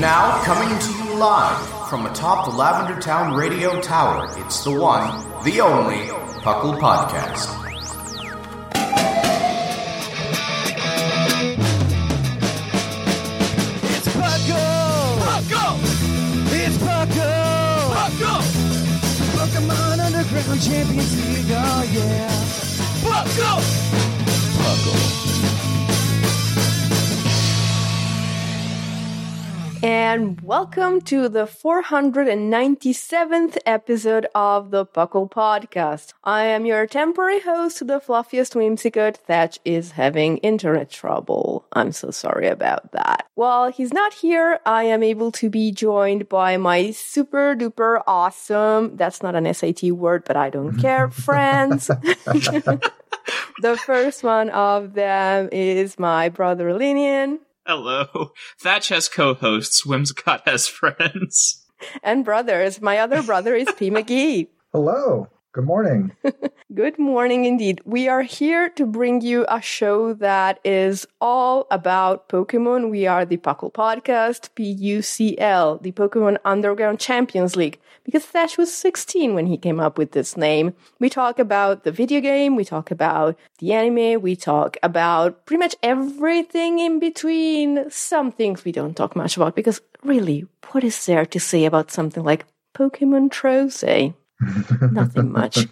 Now, coming to you live from atop the Lavender Town Radio Tower, it's the one, the only Puckle Podcast. It's Puckle! Puckle! It's Puckle! Puckle! Pokemon Underground Champions League, oh yeah! Puckle! Puckle! And welcome to the 497th episode of the Puckle Podcast. I am your temporary host, the fluffiest whimsicott. Thatch is having internet trouble. I'm so sorry about that. While he's not here, I am able to be joined by my super duper awesome, that's not an SAT word, but I don't care, friends. the first one of them is my brother Linian. Hello. Thatch has co-hosts. Whimsicott has friends. and brothers. My other brother is P. McGee. Hello. Good morning. Good morning indeed. We are here to bring you a show that is all about Pokemon. We are the Puckle Podcast, PUCL, the Pokemon Underground Champions League, because Thatch was 16 when he came up with this name. We talk about the video game, we talk about the anime, we talk about pretty much everything in between. Some things we don't talk much about because really, what is there to say about something like Pokemon Trozei? Nothing much.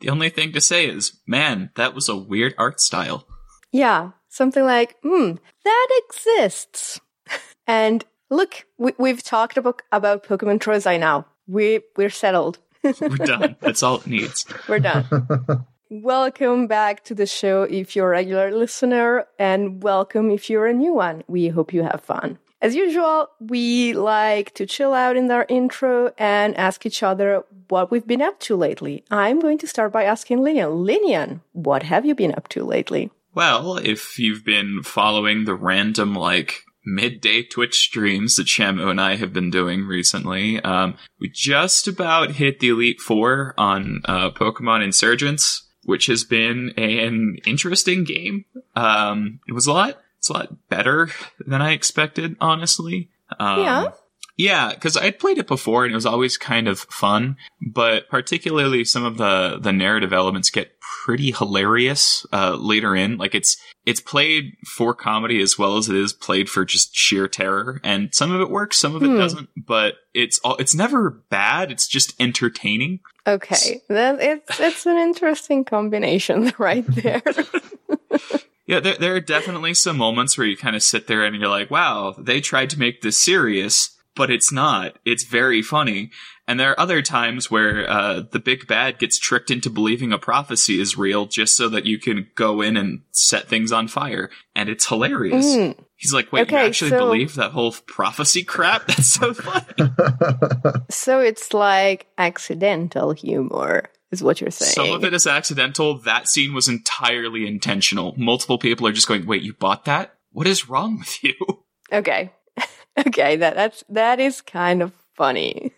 The only thing to say is, man, that was a weird art style. Yeah, something like, hmm, that exists. and look, we, have talked about, about Pokemon Trozei now. We, we're settled. We're done. That's all it needs. We're done. welcome back to the show if you're a regular listener, and welcome if you're a new one. We hope you have fun. As usual, we like to chill out in our intro and ask each other what we've been up to lately. I'm going to start by asking Linian. Linian, what have you been up to lately? Well, if you've been following the random, like, midday Twitch streams that Shamu and I have been doing recently, um, we just about hit the Elite Four on uh, Pokemon Insurgence, which has been an interesting game. Um, it was a lot it's a lot better than I expected, honestly. Um, yeah. Yeah, because I'd played it before and it was always kind of fun, but particularly some of the the narrative elements get pretty hilarious uh, later in. Like it's it's played for comedy as well as it is played for just sheer terror, and some of it works, some of it hmm. doesn't. But it's all it's never bad. It's just entertaining. Okay, it's it's an interesting combination right there. Yeah, there, there are definitely some moments where you kind of sit there and you're like, wow, they tried to make this serious, but it's not. It's very funny. And there are other times where uh, the big bad gets tricked into believing a prophecy is real just so that you can go in and set things on fire. And it's hilarious. Mm. He's like, wait, okay, you actually so... believe that whole prophecy crap? That's so funny. so it's like accidental humor is what you're saying. Some of it is accidental. That scene was entirely intentional. Multiple people are just going, "Wait, you bought that? What is wrong with you?" Okay, okay, that that's that is kind of funny.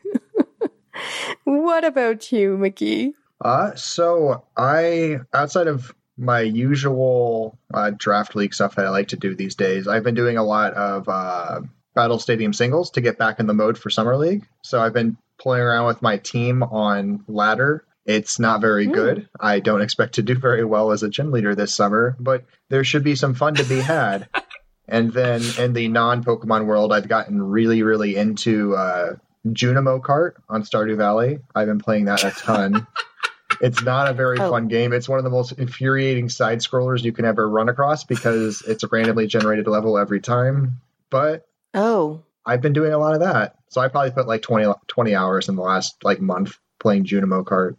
what about you, Mickey? Uh, so I outside of my usual uh, draft league stuff that I like to do these days, I've been doing a lot of uh, Battle Stadium singles to get back in the mode for Summer League. So I've been playing around with my team on ladder it's not very mm. good. I don't expect to do very well as a gym leader this summer, but there should be some fun to be had. and then in the non Pokemon world, I've gotten really, really into uh, Junimo Kart on Stardew Valley. I've been playing that a ton. it's not a very oh. fun game. It's one of the most infuriating side scrollers you can ever run across because it's a randomly generated level every time. But oh, I've been doing a lot of that. So I probably put like 20, 20 hours in the last like month playing Junimo Kart.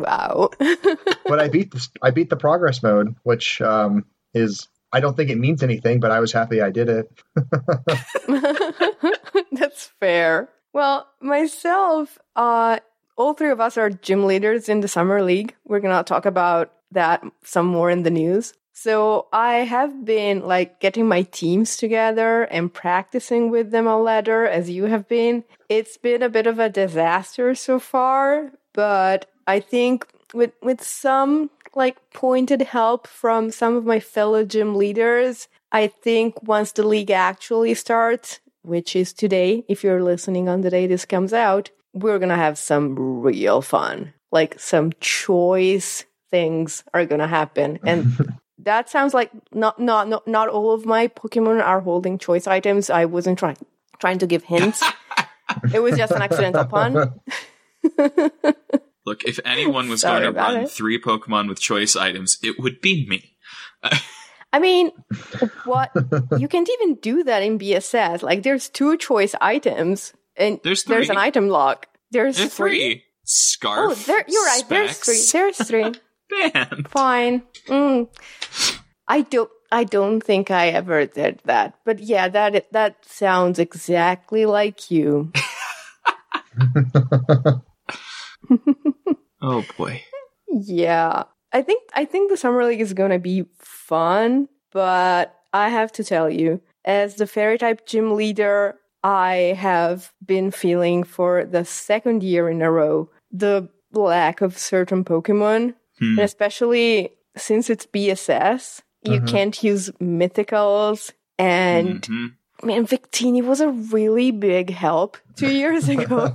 Wow. but I beat the, I beat the progress mode, which um, is I don't think it means anything, but I was happy I did it. That's fair. Well, myself, uh, all three of us are gym leaders in the summer league. We're gonna talk about that some more in the news. So I have been like getting my teams together and practicing with them a ladder as you have been. It's been a bit of a disaster so far, but I think with with some like pointed help from some of my fellow gym leaders, I think once the league actually starts, which is today, if you're listening on the day this comes out, we're gonna have some real fun. Like some choice things are gonna happen. And that sounds like not not not not all of my Pokemon are holding choice items. I wasn't trying trying to give hints. it was just an accidental pun. Look, if anyone was going to run it. three Pokemon with choice items, it would be me. I mean, what you can't even do that in BSS. Like, there's two choice items, and There's there's an item lock. There's There's three. Scarf. Oh, there, you're right. There's three. There's three. Band. Fine. Mm. I don't. I don't think I ever did that. But yeah, that that sounds exactly like you. Oh boy. Yeah. I think I think the summer league is gonna be fun, but I have to tell you, as the fairy type gym leader, I have been feeling for the second year in a row the lack of certain Pokemon. Hmm. And especially since it's BSS, you Mhm. can't use mythicals and Mhm. Man, Victini was a really big help two years ago.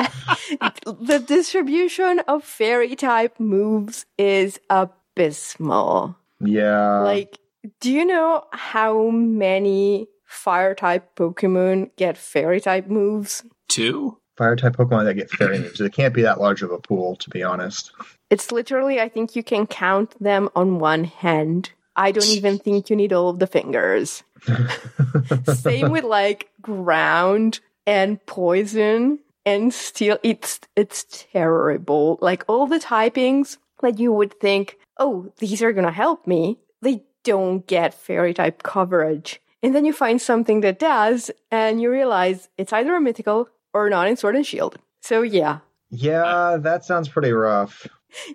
the distribution of fairy type moves is abysmal. yeah. like, do you know how many fire type Pokemon get fairy type moves? Two? Fire type Pokemon that get fairy moves. It can't be that large of a pool, to be honest. It's literally, I think you can count them on one hand. I don't even think you need all of the fingers. Same with like ground and poison and steel. It's it's terrible. Like all the typings that you would think, oh, these are gonna help me. They don't get fairy type coverage. And then you find something that does, and you realize it's either a mythical or not in Sword and Shield. So yeah, Yeah, that sounds pretty rough.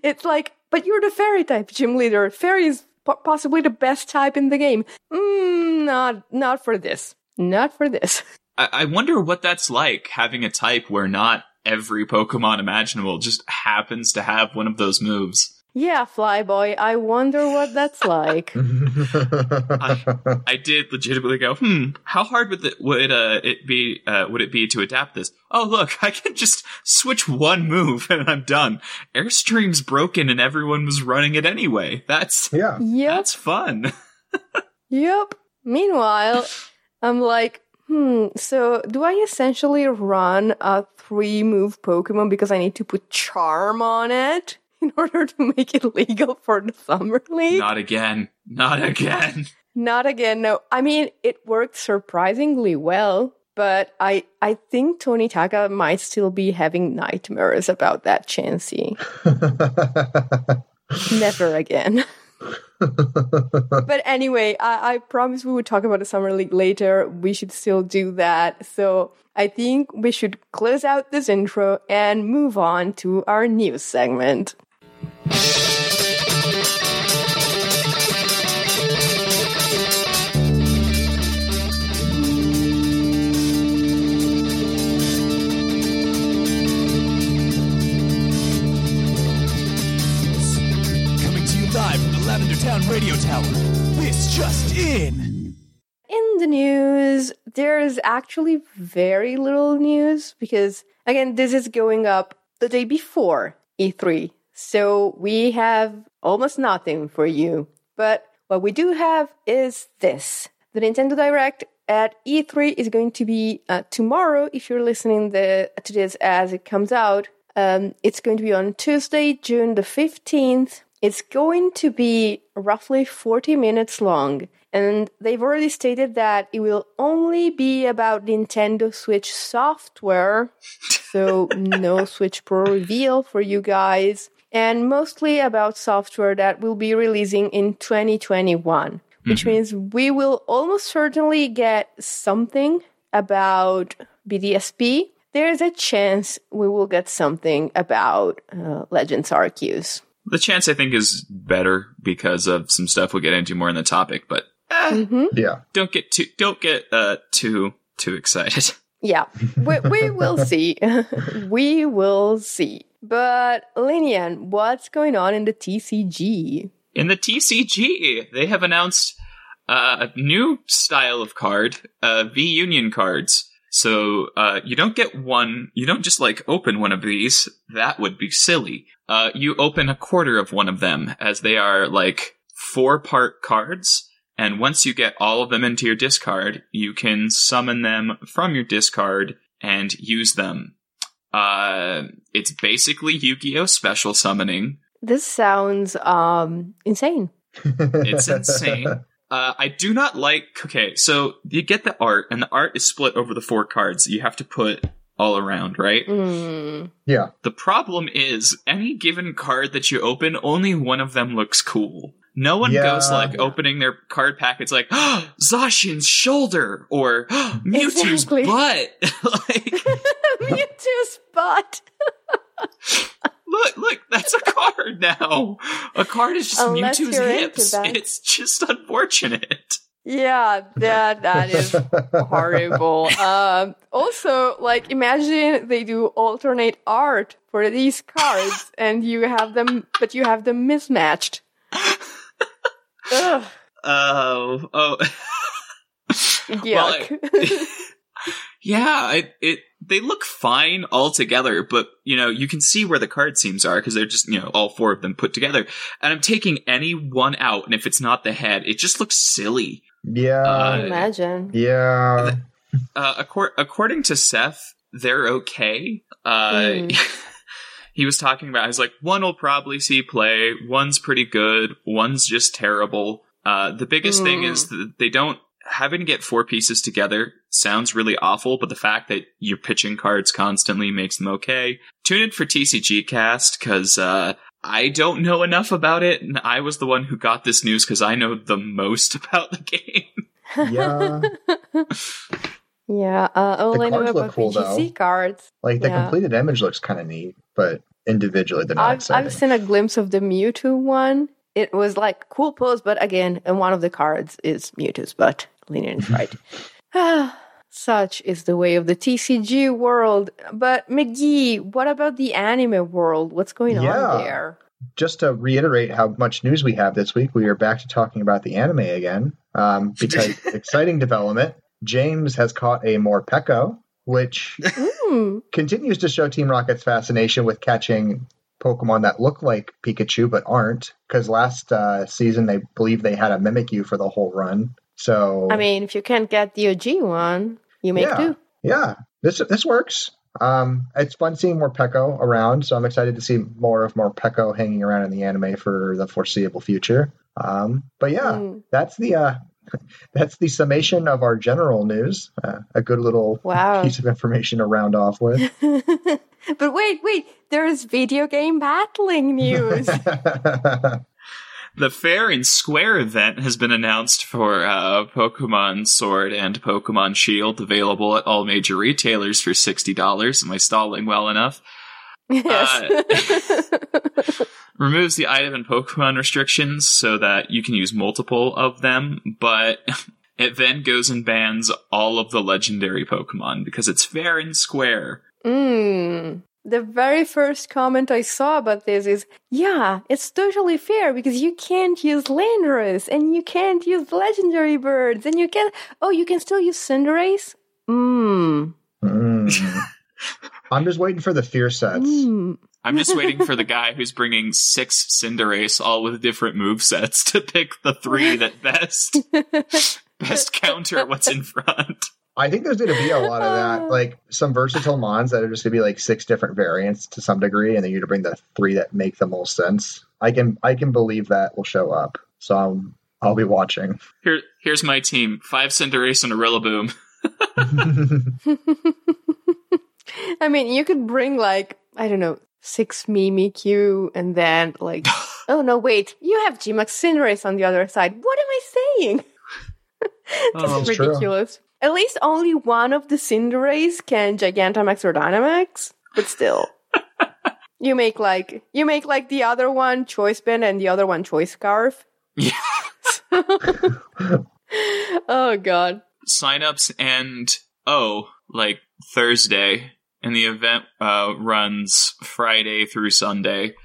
it's like, but you're the fairy type gym leader. Po- possibly the best type in the game. Mm, not, not for this. Not for this. I-, I wonder what that's like having a type where not every Pokemon imaginable just happens to have one of those moves. Yeah, Flyboy. I wonder what that's like. I did legitimately go, hmm, how hard would it, would uh, it be uh, would it be to adapt this? Oh look, I can just switch one move and I'm done. Airstream's broken and everyone was running it anyway. That's yeah. Yep. that's fun. Yep. Meanwhile, I'm like, hmm, so do I essentially run a three move Pokemon because I need to put Charm on it in order to make it legal for the Summer League? Not again. Not again. Not again, no. I mean, it worked surprisingly well, but I I think Tony Taka might still be having nightmares about that Chansey. Never again. but anyway, I, I promise we would talk about the Summer League later. We should still do that. So I think we should close out this intro and move on to our news segment. Radio Tower. This just in. In the news, there's actually very little news because, again, this is going up the day before E3. So we have almost nothing for you. But what we do have is this the Nintendo Direct at E3 is going to be uh, tomorrow. If you're listening the, to this as it comes out, um, it's going to be on Tuesday, June the 15th. It's going to be roughly 40 minutes long. And they've already stated that it will only be about Nintendo Switch software. So no Switch Pro reveal for you guys. And mostly about software that will be releasing in 2021. Which means we will almost certainly get something about BDSP. There's a chance we will get something about uh, Legends Arceus. The chance I think is better because of some stuff we'll get into more in the topic, but eh, hmm yeah. don't get too don't get uh too too excited. Yeah, we, we will see. we will see. But Linian, what's going on in the TCG? In the TCG, they have announced uh, new style of card, uh, V Union cards. So uh, you don't get one. You don't just like open one of these. That would be silly. Uh, you open a quarter of one of them, as they are like four part cards. And once you get all of them into your discard, you can summon them from your discard and use them. Uh, it's basically Yu-Gi-Oh! special summoning. This sounds um insane. It's insane. Uh, I do not like. Okay, so you get the art, and the art is split over the four cards you have to put all around, right? Mm. yeah. The problem is, any given card that you open, only one of them looks cool. No one Yeah. goes like opening their card packets like, oh, Zacian's shoulder or oh, Mewtwo's Exactly. butt. like, Mewtwo's butt. look, look, that's a card now. A card is just Unless Mewtwo's you're hips. that. It's just unfortunate. Yeah, that that is horrible. Um, also, like, imagine they do alternate art for these cards, and you have them, but you have them mismatched. Ugh, Oh, oh. yuck. yeah, it, it they look fine all together, but you know you can see where the card seams are because they're just you know all four of them put together. And I'm taking any one out, and if it's not the head, it just looks silly. Yeah. Uh, imagine. yeah. Uh, accor- according to Seth, they're okay. Uh, Mm. he was talking about. I was like, one will probably see play. One's pretty good. One's just terrible. Uh, the biggest thing Mm. is that they don't having to get four pieces together sounds really awful, but the fact that you're pitching cards constantly makes them okay. Tune in for TCG Cast because uh, I don't know enough about it, and I was the one who got this news because I know the most about the game. Yeah. Yeah, uh, all I know cards look about cool, VGC cards. Like the Yeah. completed image looks kind of neat, but individually they're not I've, exciting. I've seen a glimpse of the Mewtwo one. It was like cool pose, but again, and one of the cards is Mewtwo's butt. Is right. Ah, Such is the way of the TCG world. But McGee, what about the anime world? What's going Yeah. on there? Just to reiterate how much news we have this week, we are back to talking about the anime again. Um, because exciting development. James has caught a Morpeko, which Hmm. continues to show Team Rocket's fascination with catching Pokemon that look like Pikachu but aren't. Because last uh, season, they believe they had a Mimikyu for the whole run. So I mean, if you can't get the OG one, you make Yeah. do. yeah, this this works. Um, it's fun seeing Morpeko around, so I'm excited to see more of Morpeko hanging around in the anime for the foreseeable future. Um, but yeah, Mm. that's the uh, that's the summation of our general news. Uh, a good little Wow. piece of information to round off with. but wait, wait, there's video game battling news. The Fair and Square event has been announced for uh, Pokemon Sword and Pokemon Shield, available at all major retailers for sixty dollars. Am I stalling well enough? yes. Removes the item and Pokemon restrictions so that you can use multiple of them, but it then goes and bans all of the legendary Pokemon because it's fair and square. Mm. The very first comment I saw about this is, yeah, it's totally fair because you can't use Landorus and you can't use legendary birds and you can, oh, you can still use Cinderace? Mmm. Mm. I'm just waiting for the fear sets. Mmm. I'm just waiting for the guy who's bringing six Cinderace, all with different move sets, to pick the three that best best counter what's in front. I think there's going to be a lot of that, like some versatile mons that are just going to be like six different variants to some degree, and then you're to bring the three that make the most sense. I can I can believe that will show up, so I'm, I'll be watching. Here, here's my team: five Cinderace and a Rillaboom. I mean, you could bring like, I don't know, six Mimikyu and then like, oh no, wait, you have Gmax Cinderace on the other side. What am I saying? Oh, this Oh, is ridiculous. true. At least only one of the Cinderace can Gigantamax or Dynamax, but still. you make like you make like the other one choice band and the other one choice scarf. Yeah. oh god. Signups and oh, like Thursday, and the event uh, runs Friday through Sunday.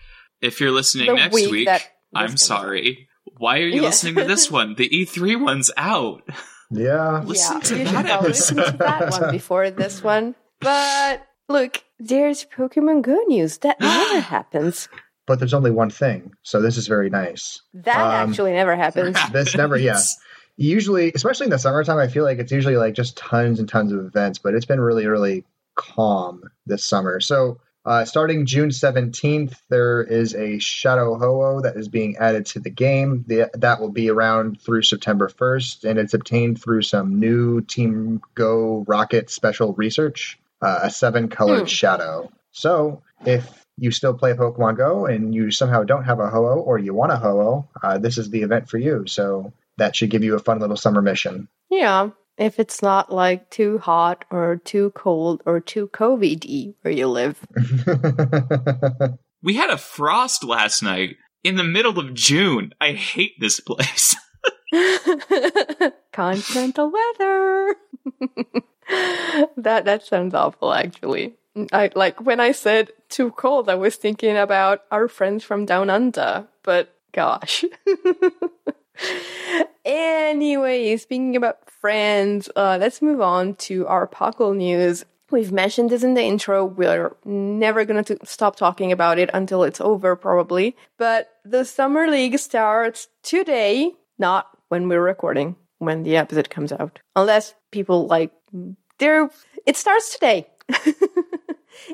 If you're listening The next week week, I'm sorry. Why are you Yeah. listening to this one? The E3 one's out. Yeah. Listen yeah, to you that should probably listen to that one before this one. But look, there's Pokemon Go news. That never happens. But there's only one thing, so this is very nice. That Um, actually never happens. This never, yeah. Usually, especially in the summertime, I feel like it's usually like just tons and tons of events, but it's been really, really calm this summer. So, uh, starting June 17th, there is a Shadow Ho-Oh that is being added to the game. The, that will be around through September 1st, and it's obtained through some new Team Go Rocket special research, uh, a seven colored Hmm. shadow. So, if you still play Pokemon Go and you somehow don't have a Ho-Oh or you want a Ho-Oh, uh, this is the event for you. So, that should give you a fun little summer mission. Yeah, if it's not like too hot or too cold or too COVID where you live. We had a frost last night in the middle of June. I hate this place. Continental weather. that that sounds awful actually. I like when I said too cold, I was thinking about our friends from down under, but gosh. Anyway, speaking about friends, uh, let's move on to our Puckle news. We've mentioned this in the intro. We're never going to stop talking about it until it's over, probably. But the Summer League starts today, not when we're recording, when the episode comes out. Unless people like, they're, it starts today.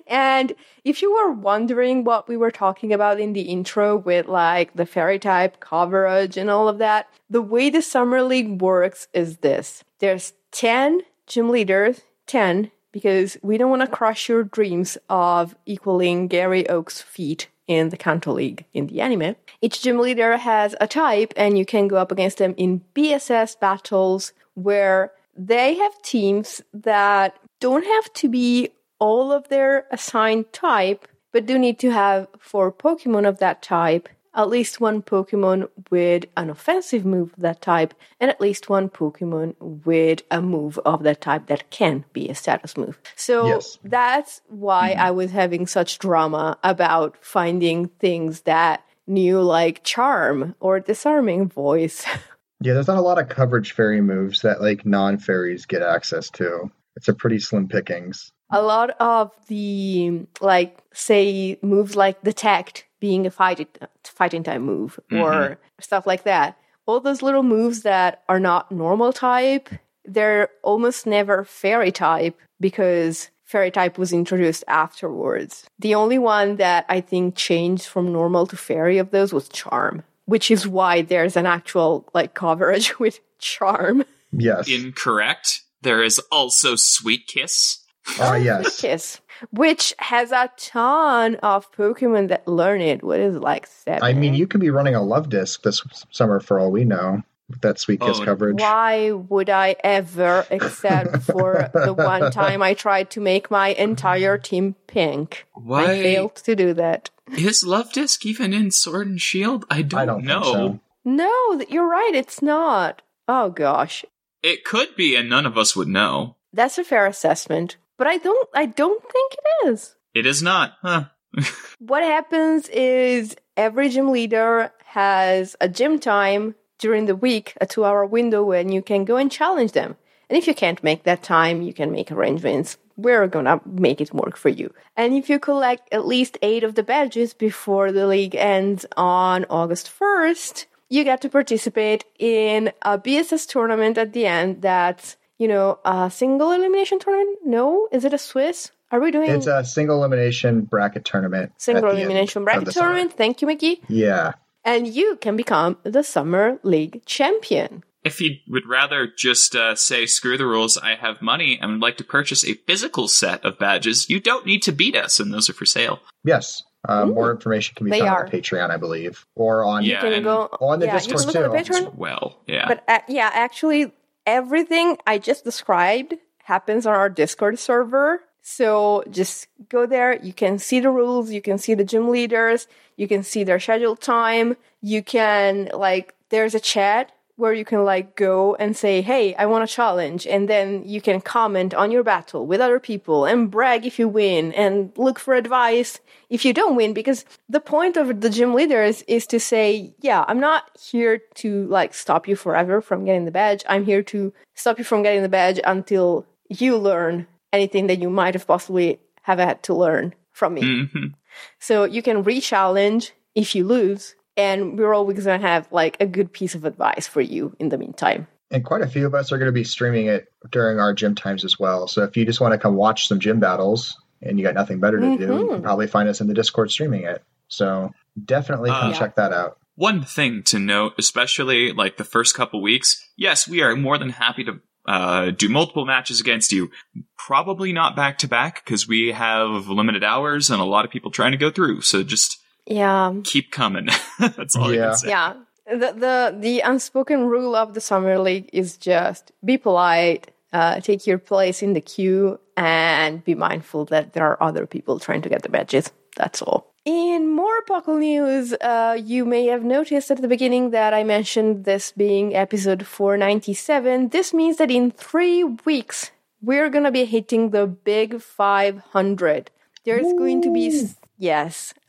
and if you were wondering what we were talking about in the intro with like the fairy type coverage and all of that, the way the Summer League works is this there's 10 gym leaders, 10 because we don't want to crush your dreams of equaling Gary Oak's feat in the Kanto League in the anime. Each gym leader has a type, and you can go up against them in BSS battles where they have teams that don't have to be all of their assigned type, but do need to have four Pokemon of that type at least one Pokemon with an offensive move of that type, and at least one Pokemon with a move of that type that can be a status move. So Yes. that's why mm-hmm. I was having such drama about finding things that knew like charm or disarming voice. Yeah, there's not a lot of coverage fairy moves that like non fairies get access to. It's a pretty slim pickings. A lot of the like say moves like detect being a fighting fighting type move or mm-hmm. stuff like that all those little moves that are not normal type they're almost never fairy type because fairy type was introduced afterwards the only one that i think changed from normal to fairy of those was charm which is why there's an actual like coverage with charm Yes. Incorrect. There is also Sweet Kiss. Ah, yes. Kiss, which has a ton of Pokemon that learn it. What is it, like seven? I mean, you could be running a Luvdisc this summer for all we know with that sweet kiss Oh, coverage. Why would I ever, except for the one time I tried to make my entire team pink? I Why failed to do that. is Luvdisc even in Sword and Shield? I don't, I don't know. think so. No, th- you're right. It's not. Oh gosh, It could be, and none of us would know. that's a fair assessment. But I don't. I don't think it is. It is not, huh? What happens is every gym leader has a gym time during the week, a two hour window when you can go and challenge them. And if you can't make that time, you can make arrangements. We're gonna make it work for you. And if you collect at least eight of the badges before the league ends on August 1st, you get to participate in a BSS tournament at the end that's, you know, a single elimination tournament? No? Is it a Swiss? Are we doing It's a single elimination bracket tournament. single elimination bracket the summer. tournament? Thank you, Mickey. Yeah. And you can become the Summer League champion. If you would rather just uh, say, screw the rules, I have money and would like to purchase a physical set of badges, you don't need to beat us, and those are for sale. Yes. Uh, more information can be They found are. on Patreon, I believe, or on. Yeah. You can go on the yeah, Discord you can look on the. Patreon. Well, yeah. But uh, yeah, actually, everything I just described happens on our Discord server. So just go there. You can see the rules. You can see the gym leaders. You can see their scheduled time. You can like there's a chat where you can like go and say, Hey, I want a challenge. And then you can comment on your battle with other people and brag if you win and look for advice if you don't win. Because the point of the gym leaders is to say, Yeah, I'm not here to like stop you forever from getting the badge. I'm here to stop you from getting the badge until you learn anything that you might have possibly have had to learn from me. Mhm. So you can re-challenge if you lose, and we're always gonna have like a good piece of advice for you in the meantime. And quite a few of us are going to be streaming it during our gym times as well. So if you just want to come watch some gym battles and you got nothing better to do, you can probably find us in the Discord streaming it. So definitely come Uh, check that out. One thing to note, especially like the first couple weeks, yes, we are more than happy to uh, do multiple matches against you. Probably not back to back because we have limited hours and a lot of people trying to go through. So just Yeah, keep coming. That's all I Yeah. can say. yeah. The the the unspoken rule of the summer league is just be polite, uh, take your place in the queue, and be mindful that there are other people trying to get the badges. That's all. In more Puckle news, uh, you may have noticed at the beginning that I mentioned this being episode 497. This means that in three weeks, we're gonna be hitting the big 500. There's going to be, s- yes,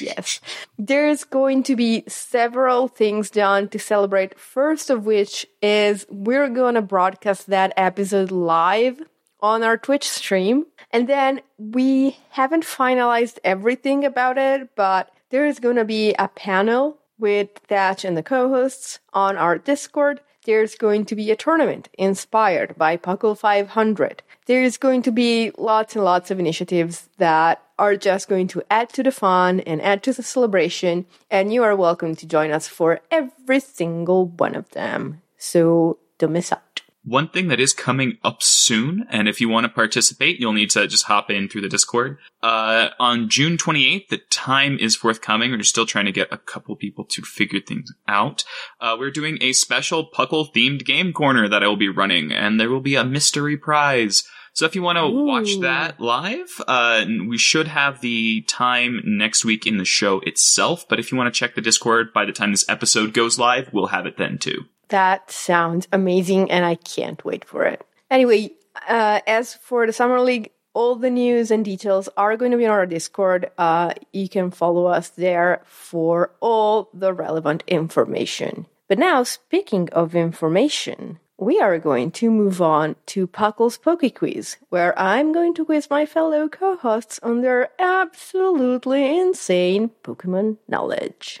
yes. There's going to be several things done to celebrate. First of which is we're gonna broadcast that episode live on our Twitch stream. And then we haven't finalized everything about it, but there is going to be a panel with Thatch and the co hosts on our Discord. There's going to be a tournament inspired by Puckle 500. There's going to be lots and lots of initiatives that are just going to add to the fun and add to the celebration. And you are welcome to join us for every single one of them. So don't miss out. One thing that is coming up soon, and if you want to participate, you'll need to just hop in through the Discord. Uh, on June 28th, the time is forthcoming. We're still trying to get a couple people to figure things out. Uh, we're doing a special Puckle themed game corner that I will be running, and there will be a mystery prize. So if you want to watch that live, uh, we should have the time next week in the show itself. But if you want to check the Discord by the time this episode goes live, we'll have it then too. That sounds amazing, and I can't wait for it. Anyway, uh, as for the Summer League, all the news and details are going to be on our Discord. Uh, you can follow us there for all the relevant information. But now, speaking of information, we are going to move on to Puckle's Poke Quiz, where I'm going to quiz my fellow co hosts on their absolutely insane Pokemon knowledge.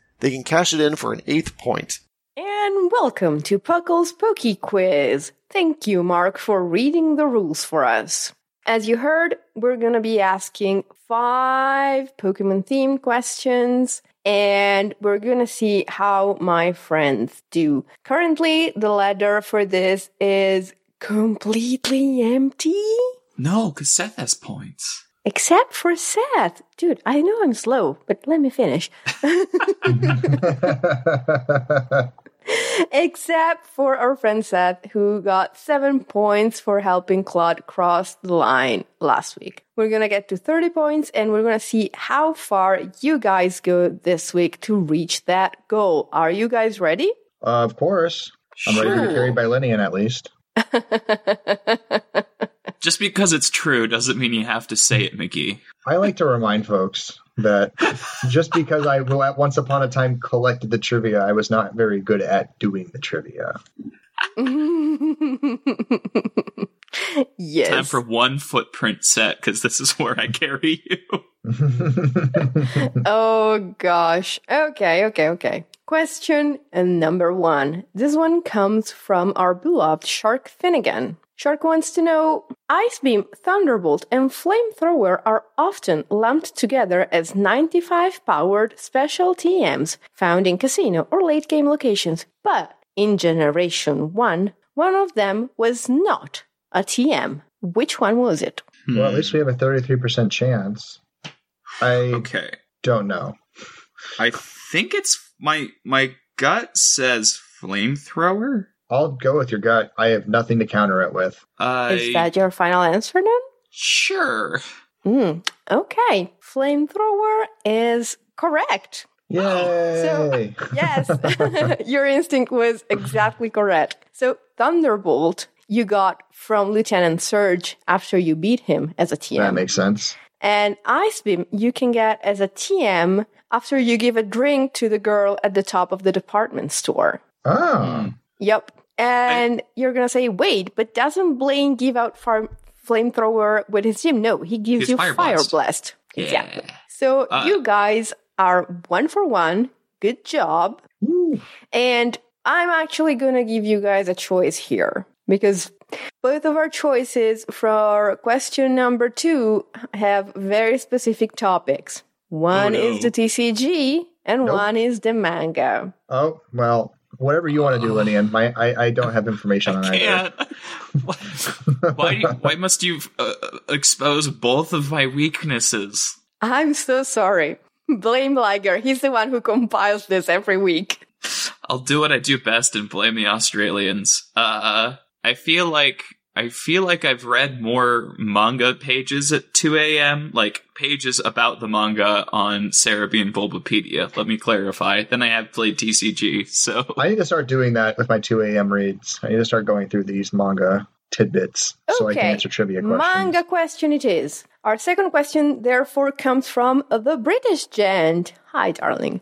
they can cash it in for an eighth point. And welcome to Puckle's Poke Quiz. Thank you, Mark, for reading the rules for us. As you heard, we're going to be asking five Pokemon themed questions, and we're going to see how my friends do. Currently, the ladder for this is completely empty, No, because Seth has points. Except for Seth. Dude, I know I'm slow, but let me finish. Except for our friend Seth, who got seven points for helping Claude cross the line last week. We're gonna get to 30 points and we're gonna see how far you guys go this week to reach that goal. Are you guys ready? of course. I'm ready to be carried by Linian at least. Just because it's true doesn't mean you have to say it, McGee. I like to remind folks that just because I will at once upon a time collected the trivia, I was not very good at doing the trivia. yes. Time for one footprint set because this is where I carry you. oh gosh. Okay, okay, okay. Question number one. This one comes from our beloved Shark Finnegan. Shark wants to know Ice Beam, Thunderbolt, and Flamethrower are often lumped together as 95 powered special TMs found in casino or late game locations. But in Generation 1, one of them was not a TM. Which one was it? Well, at least we have a 33% chance. I Okay. don't know. I think it's my my gut says flamethrower. I'll go with your gut. I have nothing to counter it with. I Is that your final answer then? sure. Hmm. Okay. Flamethrower is correct. Yay! Yes, your instinct was exactly correct. So, Thunderbolt, you got from Lieutenant Surge after you beat him as a TM. that makes sense. and Ice Beam, you can get as a TM after you give a drink to the girl at the top of the department store. Oh, Yep. And you're going to say, wait, but doesn't Blaine give out far- flamethrower with his gym? No, he gives you Fire Blast. blast. Yeah. Exactly. So Uh, you guys are one for one. Good job. And I'm actually going to give you guys a choice here because both of our choices for question number two have very specific topics. One Oh, no. is the TCG and Nope. one is the manga. oh well. Whatever you want to do, Linian. My, I, I don't have information on either. Can't. why? Why must you uh, expose both of my weaknesses? I'm so sorry. Blame Liger. He's the one who compiles this every week. I'll do what I do best and blame the Australians. Uh, I feel like I feel like I've read more manga pages at 2 a.m., like pages about the manga on Serebii and Bulbapedia. Let me clarify. Than I have played TCG. So I need to start doing that with my 2 a.m. reads. I need to start going through these manga tidbits so I can answer trivia questions. Manga question it is. Our second question, therefore, comes from the British gent. Hi, darling.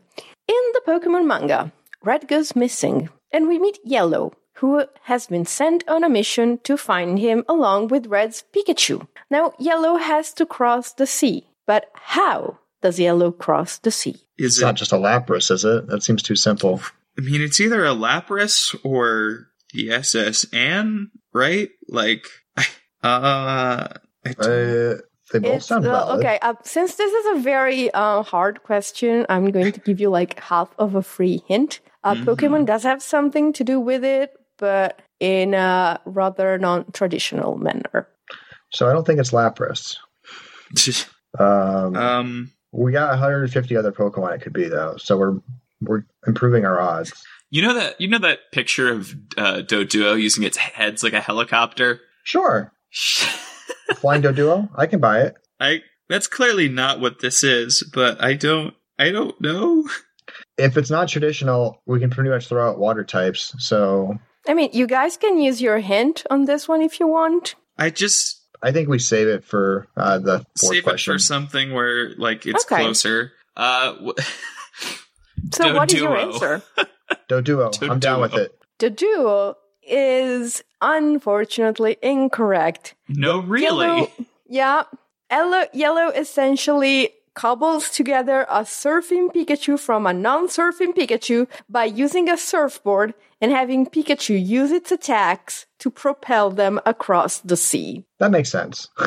In the Pokemon manga, Red goes missing, and we meet Yellow, who has been sent on a mission to find him along with Red's Pikachu. Now, Yellow has to cross the sea, but how does Yellow cross the sea? is It's it? not just a Lapras, is it? That seems too simple. I mean, it's either a Lapras or the SS Anne, right? Like, uh, I don't- Uh, they both It's, sound uh, valid. okay, uh, since this is a very uh, hard question, I'm going to give you like half of a free hint. Uh, Mm-hmm. Pokemon does have something to do with it, but in a rather non-traditional manner. So I don't think it's Lapras. Um, um, we got 150 other Pokemon it could be though, so we're we're improving our odds. you know that you know that picture of uh, Doduo using its heads like a helicopter. Sure, Flying Doduo, I can buy it. I that's clearly not what this is, but I don't I don't know. If it's not traditional, we can pretty much throw out water types. So I mean, you guys can use your hint on this one if you want. I just I think we save it for uh, the fourth save question. it for something where like it's Okay. closer. Uh, w- So, what is your Doduo. answer? Doduo, I'm down with it. Doduo is unfortunately incorrect. no, really. Yellow, yeah. Yellow, yellow essentially cobbles together a surfing Pikachu from a non-surfing Pikachu by using a surfboard and having Pikachu use its attacks to propel them across the sea. That makes sense.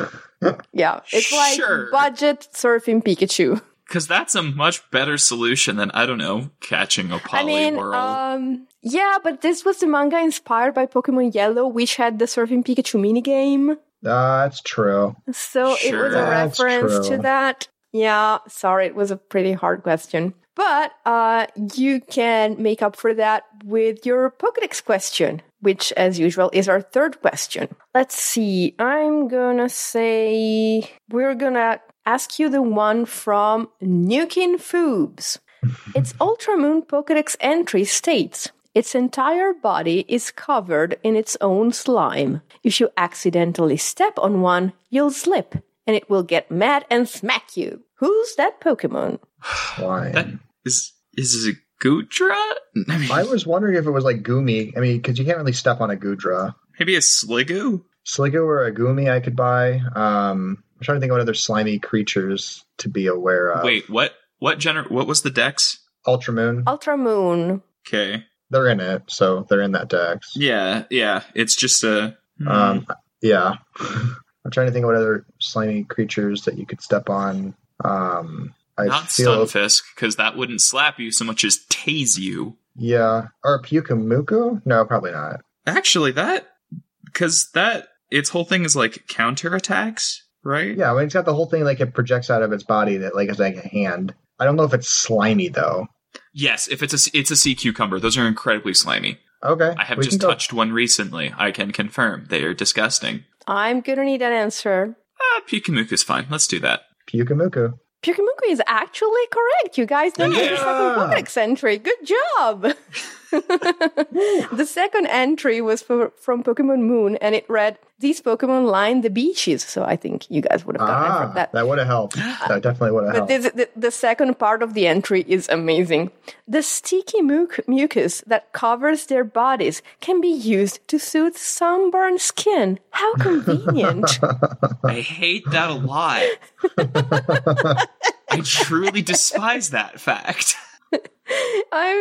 Yeah, it's like Sure. budget surfing Pikachu. Because that's a much better solution than I don't know catching a I mean, Poliwhirl. um, yeah, but this was the manga inspired by Pokemon Yellow, which had the surfing Pikachu minigame. That's true. So it was a reference to that. Yeah, sorry, it was a pretty hard question. But uh, you can make up for that with your Pokedex question, which, as usual, is our third question. Let's see. I'm gonna say we're gonna ask you the one from Nukin Foobs. its Ultramoon Pokedex entry states its entire body is covered in its own slime. If you accidentally step on one, you'll slip, and it will get mad and smack you. Who's that Pokemon? Slime. that is is it Goodra? I mean, I was wondering if it was like Goomy. I mean, because you can't really step on a Goodra. maybe a Sliggoo. Sliggoo or a Goomy I could buy. Um, I'm trying to think of what other slimy creatures to be aware of. Wait, what? What gener? What was the Dex? Ultra Moon. Ultra Moon. Okay. They're in it, so they're in that dex. Yeah, yeah. It's just a. Um, yeah. I'm trying to think of what other slimy creatures that you could step on. Um, I not feel Stunfisk, because that wouldn't slap you so much as tase you. yeah, or Pyukumuku? No, probably not. Actually, that because that its whole thing is like counter attacks, right? Yeah, I mean, it's got the whole thing like it projects out of its body that like is like a hand. I don't know if it's slimy though. Yes, if it's a it's a sea cucumber, those are incredibly slimy. Okay, I have we just touched one recently. I can confirm they are disgusting. I'm gonna need an answer. Ah, Pikamuku is fine. Let's do that. Pyukumuku. Pyukumuku is actually correct. You guys know the Yeah. second Pokedex entry. Good job. the second entry was for, from Pokemon Moon, and it read, "These Pokemon line the beaches." So I think you guys would have gotten it Ah, from that. that would have helped. That definitely would have But helped. this, the, the second part of the entry is amazing. The sticky muc- mucus that covers their bodies can be used to soothe sunburned skin. How convenient. I hate that a lot. I truly despise that fact. I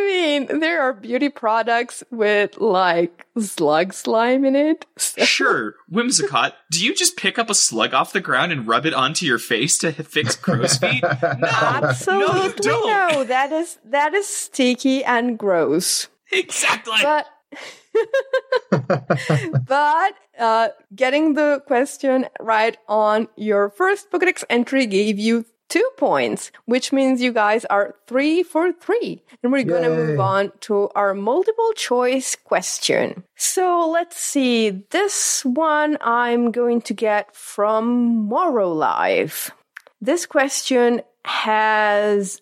mean, there are beauty products with like slug slime in it. So- Sure, Whimsicott, do you just pick up a slug off the ground and rub it onto your face to fix crow's feet? No, no, you Absolutely don't. no. That is that is sticky and gross. Exactly. But but uh, getting the question right on your first Pokedex entry gave you two points, which means you guys are three for three. And we're going to move on to our multiple choice question. So let's see. This one I'm going to get from Morrow Life. This question has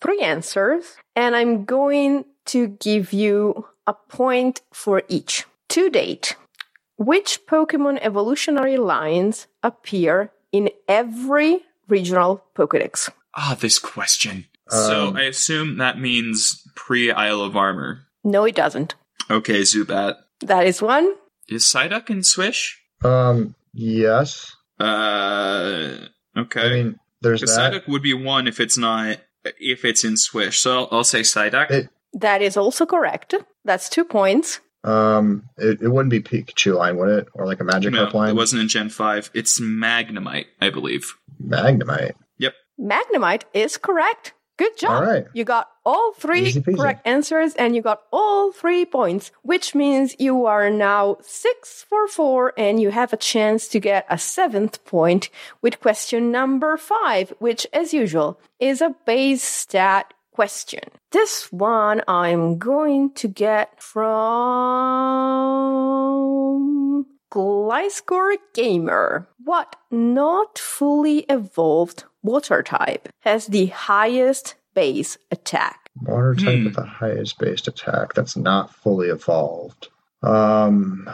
three answers, and I'm going to give you a point for each. To date, which Pokemon evolutionary lines appear in every regional Pokedex? Ah, this question. so Um, I assume that means pre Isle of Armor. No, it doesn't. Okay, Zubat. That is one. Is Psyduck in Swish? Um, yes. Uh, okay. I mean, there's that. Psyduck would be one if it's not if it's in Swish. So I'll, I'll say Psyduck. It- That is also correct. That's two points. Um, it, it wouldn't be Pikachu line, would it? Or like a Magikarp no, line? it wasn't in Gen five. It's Magnemite, I believe. Magnemite. Yep. Magnemite is correct. Good job. All right. You got all three correct answers and you got all three points, which means you are now six for four and you have a chance to get a seventh point with question number five, which as usual is a base stat question. This one I'm going to get from Gliscor Gamer. What not fully evolved water type has the highest base attack? Water type Hmm. with the highest based attack that's not fully evolved. Um,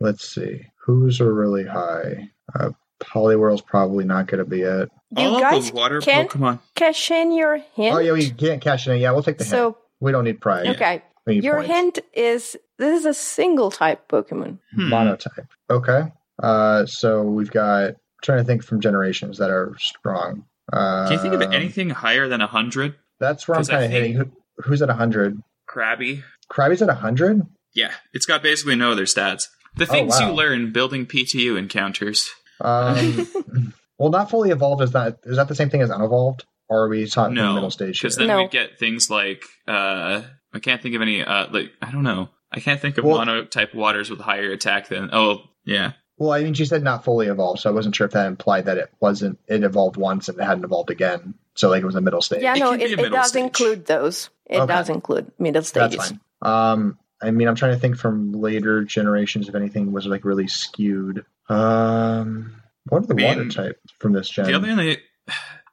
let's see. Who's are really high? Uh, Poliwhirl's probably not going to be it. You All guys water can't Pokemon. cash in your hint. Oh yeah, we can't cash it in. Yeah, we'll take the so hint. We don't need pride. okay, your points. hint is this is a single type Pokemon. Hmm. monotype. Okay. Uh, so we've got. I'm trying to think from generations that are strong. Uh, Can you think of anything higher than hundred? That's where I'm kind of hitting. Who, who's at hundred? Krabby. Krabby's at hundred. Yeah, it's got basically no other stats. The Oh, things you learn building PTU encounters. Um, well, not fully evolved is that is that the same thing as unevolved, or are we talking No, middle stage? because then No. we get things like uh, I can't think of any. Uh, like I don't know. I can't think of Well- monotype waters with higher attack than. Oh yeah, Well, I mean, she said not fully evolved, so I wasn't sure if that implied that it wasn't. It evolved once and it hadn't evolved again, so like it was a middle stage. Yeah, It no, can it, it does stage. include those. It Okay. does include middle stages. that's stages. fine. Um, I mean, I'm trying to think from later generations if anything was like really skewed. Um, what are the I mean, water types from this gen? the other only.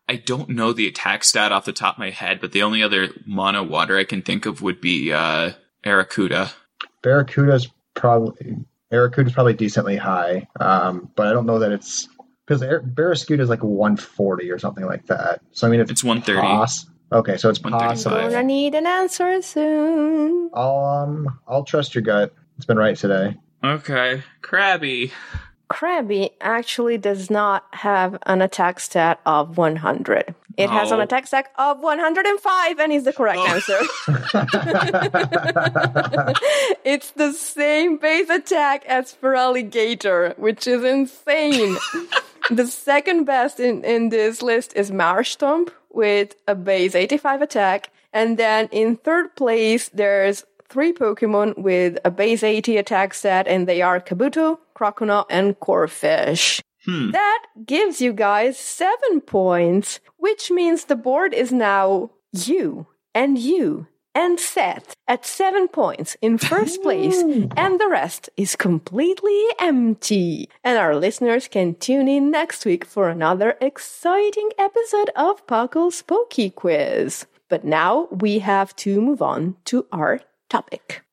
I don't know the attack stat off the top of my head, but the only other mono water I can think of would be uh, Arrokuda. Barraskewda's probably Barraskewda's probably decently high, um, but I don't know that it's because Barraskewda is like 140 or something like that. So I mean, it's It's 130. poss- Okay, so it's 135. possible. Gonna need an answer soon. Um, I'll trust your gut. It's been right today. Okay, Krabby. Krabby actually does not have an attack stat of 100. It has an attack stat of 105 and is the correct Oh. answer. it's the same base attack as Feraligatr, which is insane. the second best in, in this list is Marshtomp with a base 85 attack. And then in third place, there's three Pokemon with a base 80 attack stat, and they are Kabuto, Croconaw, and Corphish. Hmm. That gives you guys seven points, which means the board is now you and you and Seth at seven points in first place, and the rest is completely empty. And our listeners can tune in next week for another exciting episode of Puckle's Pokey Quiz. But now we have to move on to our topic.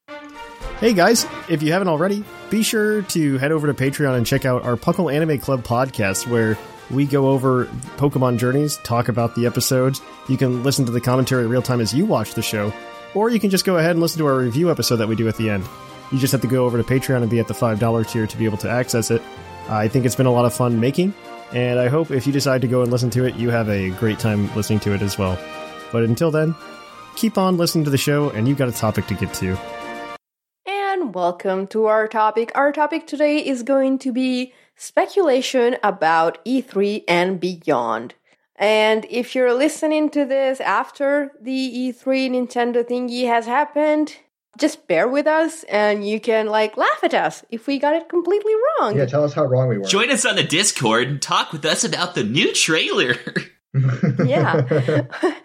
Hey guys, if you haven't already, be sure to head over to Patreon and check out our Puckle Anime Club podcast where we go over Pokemon journeys, talk about the episodes. You can listen to the commentary real time as you watch the show, or you can just go ahead and listen to our review episode that we do at the end. You just have to go over to Patreon and be at the $5 tier to be able to access it. I think it's been a lot of fun making, and I hope if you decide to go and listen to it, you have a great time listening to it as well. But until then, keep on listening to the show, and you've got a topic to get to. And welcome to our topic. Our topic today is going to be speculation about E3 and beyond. And if you're listening to this after the E3 Nintendo thingy has happened, just bear with us and you can like laugh at us if we got it completely wrong. yeah, tell us how wrong we were. Join us on the Discord and talk with us about the new trailer. yeah.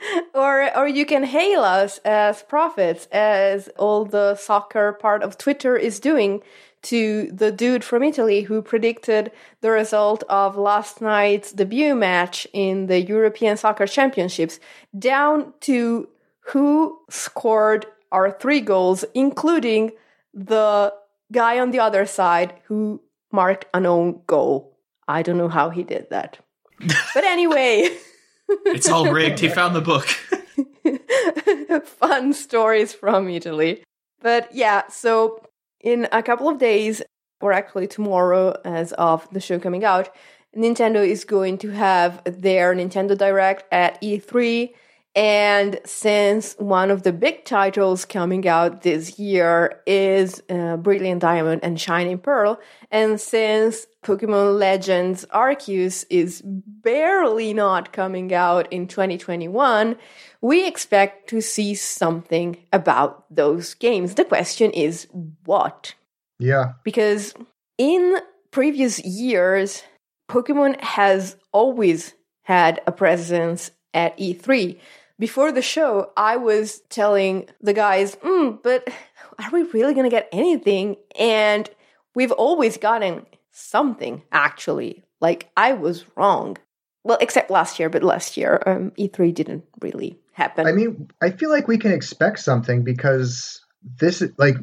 or or you can hail us as prophets, as all the soccer part of Twitter is doing to the dude from Italy who predicted the result of last night's debut match in the European Soccer Championships, down to who scored our three goals, including the guy on the other side who marked an own goal. I don't know how he did that. But anyway. It's all rigged. He found the book. fun stories from Italy. But yeah, so in a couple of days, or actually tomorrow, as of the show coming out, Nintendo is going to have their Nintendo Direct at E3. And since one of the big titles coming out this year is uh, Brilliant Diamond and Shining Pearl, and since Pokemon Legends Arceus is barely not coming out in 2021, we expect to see something about those games. The question is what? yeah, Because in previous years, Pokemon has always had a presence at E3. Before the show, I was telling the guys, mm, but are we really going to get anything? And we've always gotten something, actually. Like, I was wrong. Well, except last year, but last year, um, E3 didn't really happen. I mean, I feel like we can expect something because this is like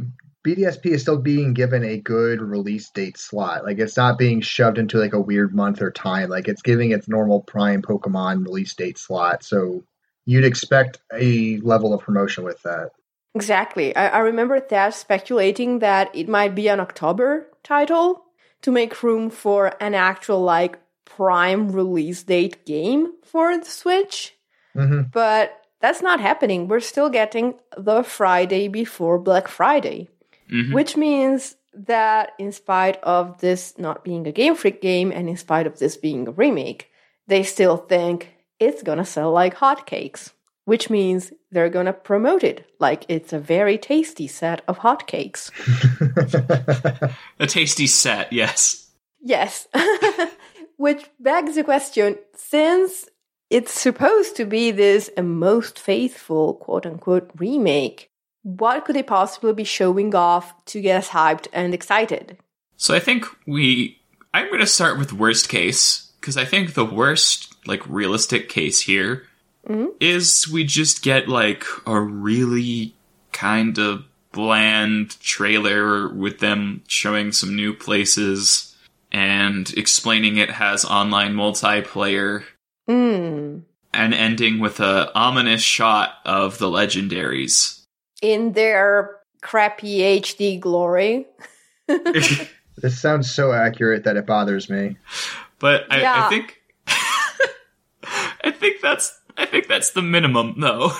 BDSP is still being given a good release date slot. Like it's not being shoved into like a weird month or time. Like it's giving its normal prime Pokemon release date slot. So you'd expect a level of promotion with that. Exactly. I, I remember Thad speculating that it might be an October title to make room for an actual like prime release date game for the Switch. hmm But that's not happening. We're still getting the Friday before Black Friday, Mhm. which means that in spite of this not being a Game Freak game and in spite of this being a remake, they still think it's gonna sell like hotcakes, which means they're gonna promote it like it's a very tasty set of hotcakes. A tasty set, yes. Yes. Which begs the question since it's supposed to be this a most faithful quote unquote remake, what could they possibly be showing off to get us hyped and excited? So I think we. I'm going to start with worst case because I think the worst, like, realistic case here is we just get like a really kind of bland trailer with them showing some new places and explaining it has online multiplayer Hmm. and ending with a ominous shot of the legendaries. In their crappy HD glory. This sounds so accurate that it bothers me. But I, I think I think that's I think that's the minimum, though.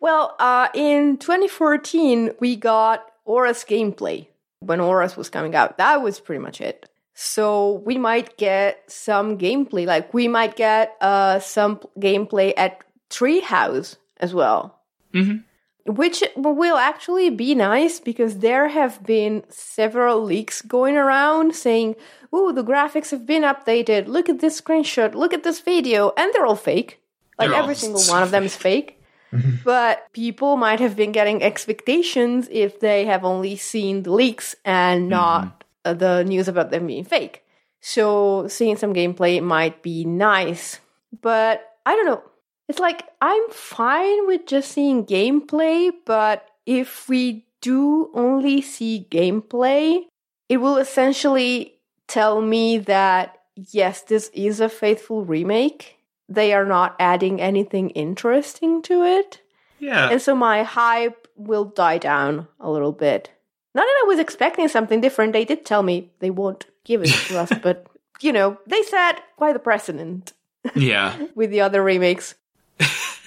Well, uh, in 2014, we got ORAS gameplay when ORAS was coming out. That was pretty much it. So we might get some gameplay, like we might get uh, some gameplay at Treehouse as well. Mm-hmm. Which will actually be nice because there have been several leaks going around saying, oh, the graphics have been updated. Look at this screenshot. Look at this video. And they're all fake. Like They're every single one of them is fake. but people might have been getting expectations if they have only seen the leaks and not uh, the news about them being fake. So seeing some gameplay might be nice. But I don't know. It's like I'm fine with just seeing gameplay, but if we do only see gameplay, it will essentially tell me that yes, this is a faithful remake. They are not adding anything interesting to it. Yeah. And so my hype will die down a little bit. Not that I was expecting something different. They did tell me they won't give it to us, but you know, they set quite the precedent yeah. with the other remakes.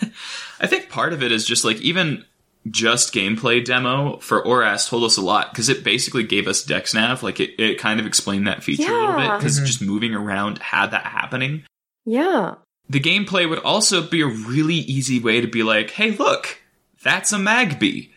I think part of it is just like even just gameplay demo for Oras told us a lot because it basically gave us DexNav. Like it, it kind of explained that feature a little bit Yeah. because mm-hmm. just moving around had that happening. Yeah. The gameplay would also be a really easy way to be like, hey, look, that's a Magby.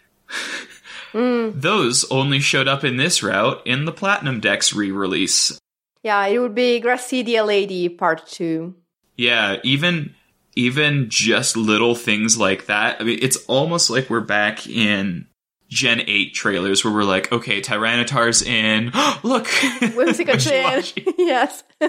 Mm. Those only showed up in this route in the Platinum Dex re release. Yeah, it would be Gracidea Lady Part 2. Yeah, even even just little things like that. I mean, it's almost like we're back in Gen 8 trailers where we're like, okay, Tyranitar's in. Look! Whimsical Chin. Yes.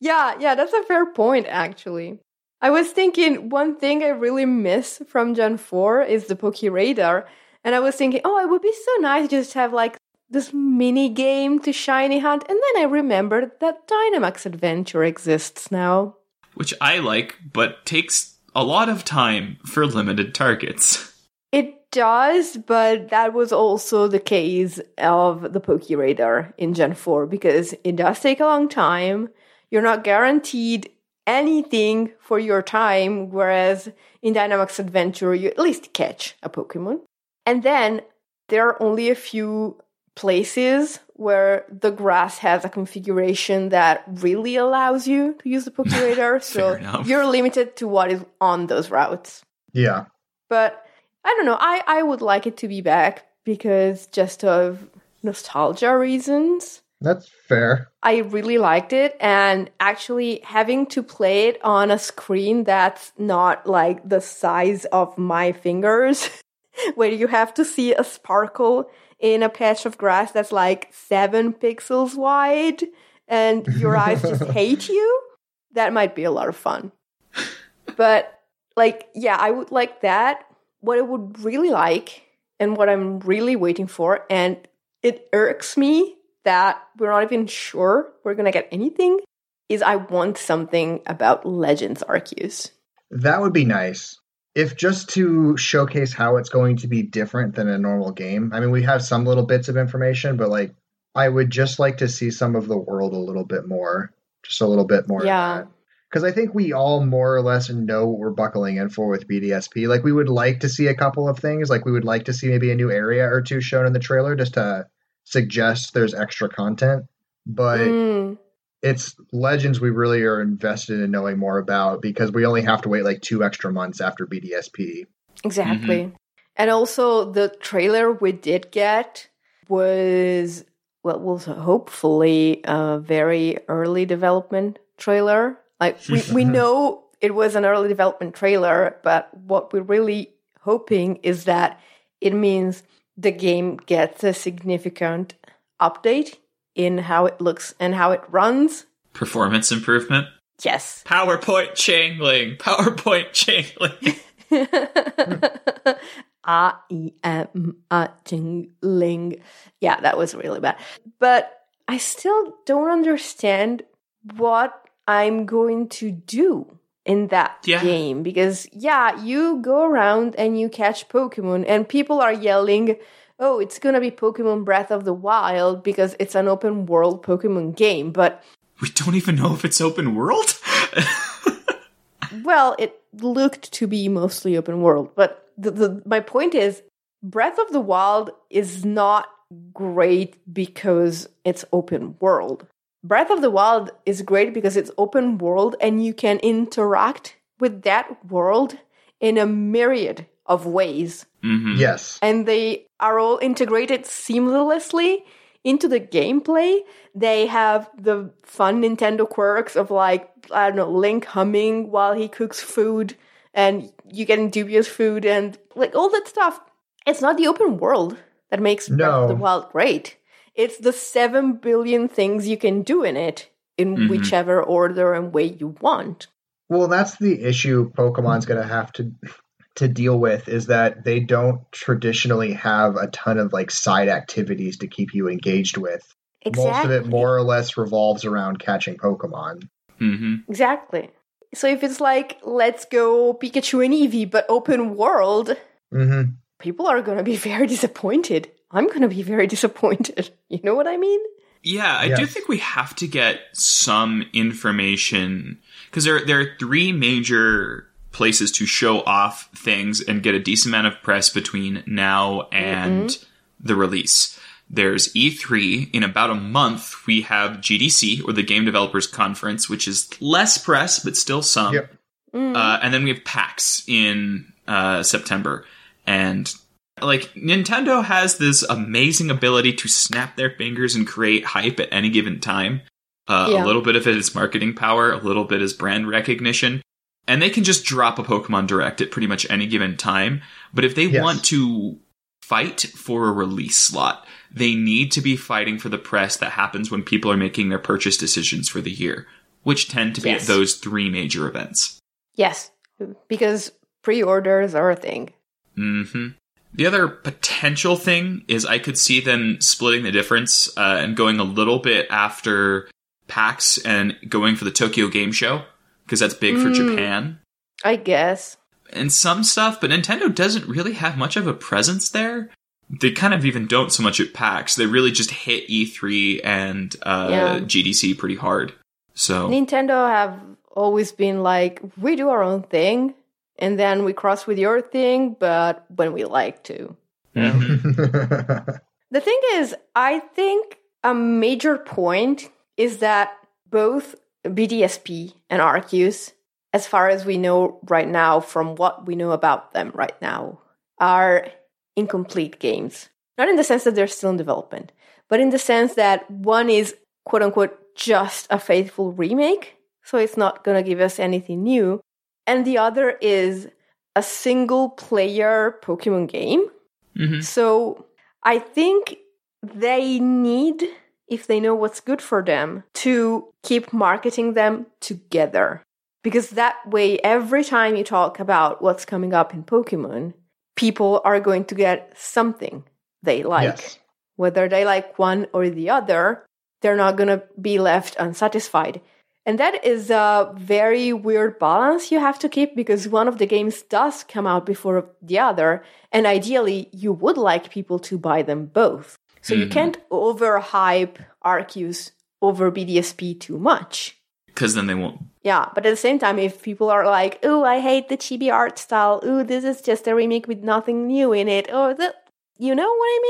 yeah, yeah, that's a fair point, actually. I was thinking one thing I really miss from Gen 4 is the Poke Radar. And I was thinking, oh, it would be so nice to just have like this mini game to shiny hunt. And then I remembered that Dynamax Adventure exists now. Which I like, but takes a lot of time for limited targets. It does, but that was also the case of the Poke Radar in Gen 4 because it does take a long time. You're not guaranteed anything for your time, whereas in Dynamax Adventure, you at least catch a Pokemon. And then there are only a few places where the grass has a configuration that really allows you to use the Poke Radar, so enough. you're limited to what is on those routes. Yeah. But I don't know. I, I would like it to be back because just of nostalgia reasons. That's fair. I really liked it, and actually having to play it on a screen that's not like the size of my fingers, where you have to see a sparkle in a patch of grass that's like seven pixels wide, and your eyes just hate you, that might be a lot of fun. But, like, yeah, I would like that. What I would really like, and what I'm really waiting for, and it irks me that we're not even sure we're gonna get anything is I want something about Legends Arceus. That would be nice. If just to showcase how it's going to be different than a normal game. I mean, we have some little bits of information, but like, I would just like to see some of the world a little bit more. Just a little bit more. Yeah. Because I think we all more or less know what we're buckling in for with BDSP. Like, we would like to see a couple of things. Like, we would like to see maybe a new area or two shown in the trailer just to suggest there's extra content. But Mm, it's legends we really are invested in knowing more about because we only have to wait like two extra months after BDSP. exactly. Mm-hmm. And also the trailer we did get was well was hopefully a very early development trailer. Like we, we know it was an early development trailer, but what we're really hoping is that it means the game gets a significant update in how it looks and how it runs. Performance improvement. Yes. PowerPoint Changling. PowerPoint Changling. I am a jingling. Yeah, that was really bad. But I still don't understand what I'm going to do in that Yeah. game because yeah, you go around and you catch Pokemon and people are yelling, "Oh, it's going to be Pokemon Breath of the Wild because it's an open world Pokemon game." But we don't even know if it's open world. well, it looked to be mostly open world, but the, the my point is Breath of the Wild is not great because it's open world. Breath of the Wild is great because it's open world and you can interact with that world in a myriad of ways. Mhm. Yes. And they are all integrated seamlessly into the gameplay. They have the fun Nintendo quirks of like, I don't know, Link humming while he cooks food and you getting dubious food and like all that stuff. It's not the open world that makes Breath of the No. Wild great. It's the seven billion things you can do in it in Mhm. whichever order and way you want. Well, that's the issue Pokemon's going to have to to deal with is that they don't traditionally have a ton of like side activities to keep you engaged with. Most of it more or less revolves around catching Pokemon. Mm-hmm. Exactly. So if it's like, let's go Pikachu and Eevee, but open world, hmm people are going to be very disappointed. I'm going to be very disappointed. You know what I mean? Yeah, I do think we have to get some information because there there are three major places to show off things and get a decent amount of press between now and the release. There's E3 in about a month. We have GDC or the Game Developers Conference, which is less press but still some. Yep. Uh, and then we have PAX in uh, September. And like Nintendo has this amazing ability to snap their fingers and create hype at any given time. Uh, Yeah. A little bit of it is marketing power, a little bit is brand recognition. And they can just drop a Pokemon Direct at pretty much any given time. But if they Yes. want to fight for a release slot, they need to be fighting for the press that happens when people are making their purchase decisions for the year, which tend to be Yes. at those three major events. Yes, because pre-orders are a thing. hmm The other potential thing is I could see them splitting the difference uh, and going a little bit after PAX and going for the Tokyo Game Show because that's big for Mm. Japan I guess. and some stuff. But Nintendo doesn't really have much of a presence there. They kind of even don't so much at PAX. They really just hit E3 and uh, Yeah. GDC pretty hard. So Nintendo have always been like, we do our own thing, and then we cross with your thing, but when we like to. The thing is, I think a major point is that both BDSP and Arceus, as far as we know right now from what we know about them right now, are incomplete games. Not in the sense that they're still in development, but in the sense that one is quote unquote just a faithful remake, so it's not going to give us anything new, and the other is a single player Pokemon game. Mhm. So I think they need, if they know what's good for them, to keep marketing them together. Because that way, every time you talk about what's coming up in Pokemon, people are going to get something they like. yes. Whether they like one or the other, they're not going to be left unsatisfied. And that is a very weird balance you have to keep because one of the games does come out before the other. And ideally, you would like people to buy them both. So you Mhm. can't overhype Arceus over BDSP too much. because then they won't. Yeah, but at the same time, if people are like, "Oh, I hate the chibi art style. Oh, this is just a remake with nothing new in it," or the, you know what I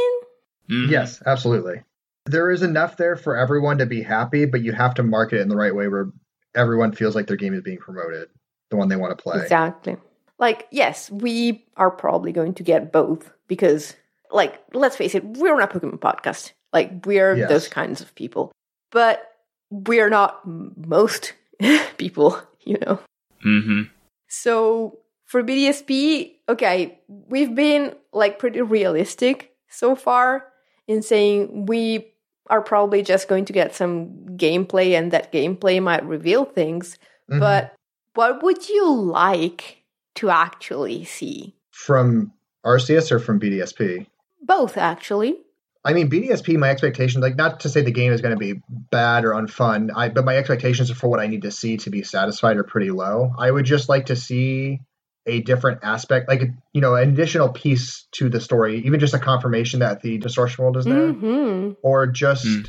mean? Mhm. Yes, absolutely. There is enough there for everyone to be happy, but you have to market it in the right way where everyone feels like their game is being promoted, the one they want to play. Exactly. Like, yes, we are probably going to get both because, like, let's face it, we're not Pokemon podcast. Like, we're Yes. those kinds of people, but we're not most people, you know. Mhm. So for BDSP, okay, we've been like pretty realistic so far in saying we are probably just going to get some gameplay and that gameplay might reveal things. Mhm. But what would you like to actually see? from Arceus or from BDSP? Both, actually. I mean, BDSP, my expectations, like not to say the game is going to be bad or unfun, I, but my expectations for what I need to see to be satisfied are pretty low. I would just like to see a different aspect, like, you know, an additional piece to the story, even just a confirmation that the distortion world is there, hmm or just Hmm.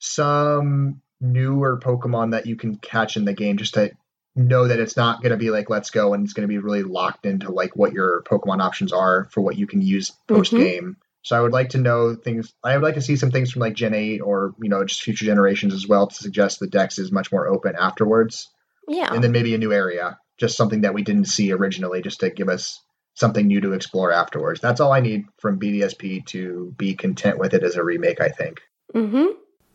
some newer Pokemon that you can catch in the game just to know that it's not going to be like let's go and it's going to be really locked into like what your Pokemon options are for what you can use post game. So I would like to know things. I would like to see some things from like Gen eight or you know just future generations as well to suggest the Dex is much more open afterwards, Yeah. and then maybe a new area, just something that we didn't see originally, just to give us something new to explore afterwards. That's all I need from BDSP to be content with it as a remake. I think. mm-hmm.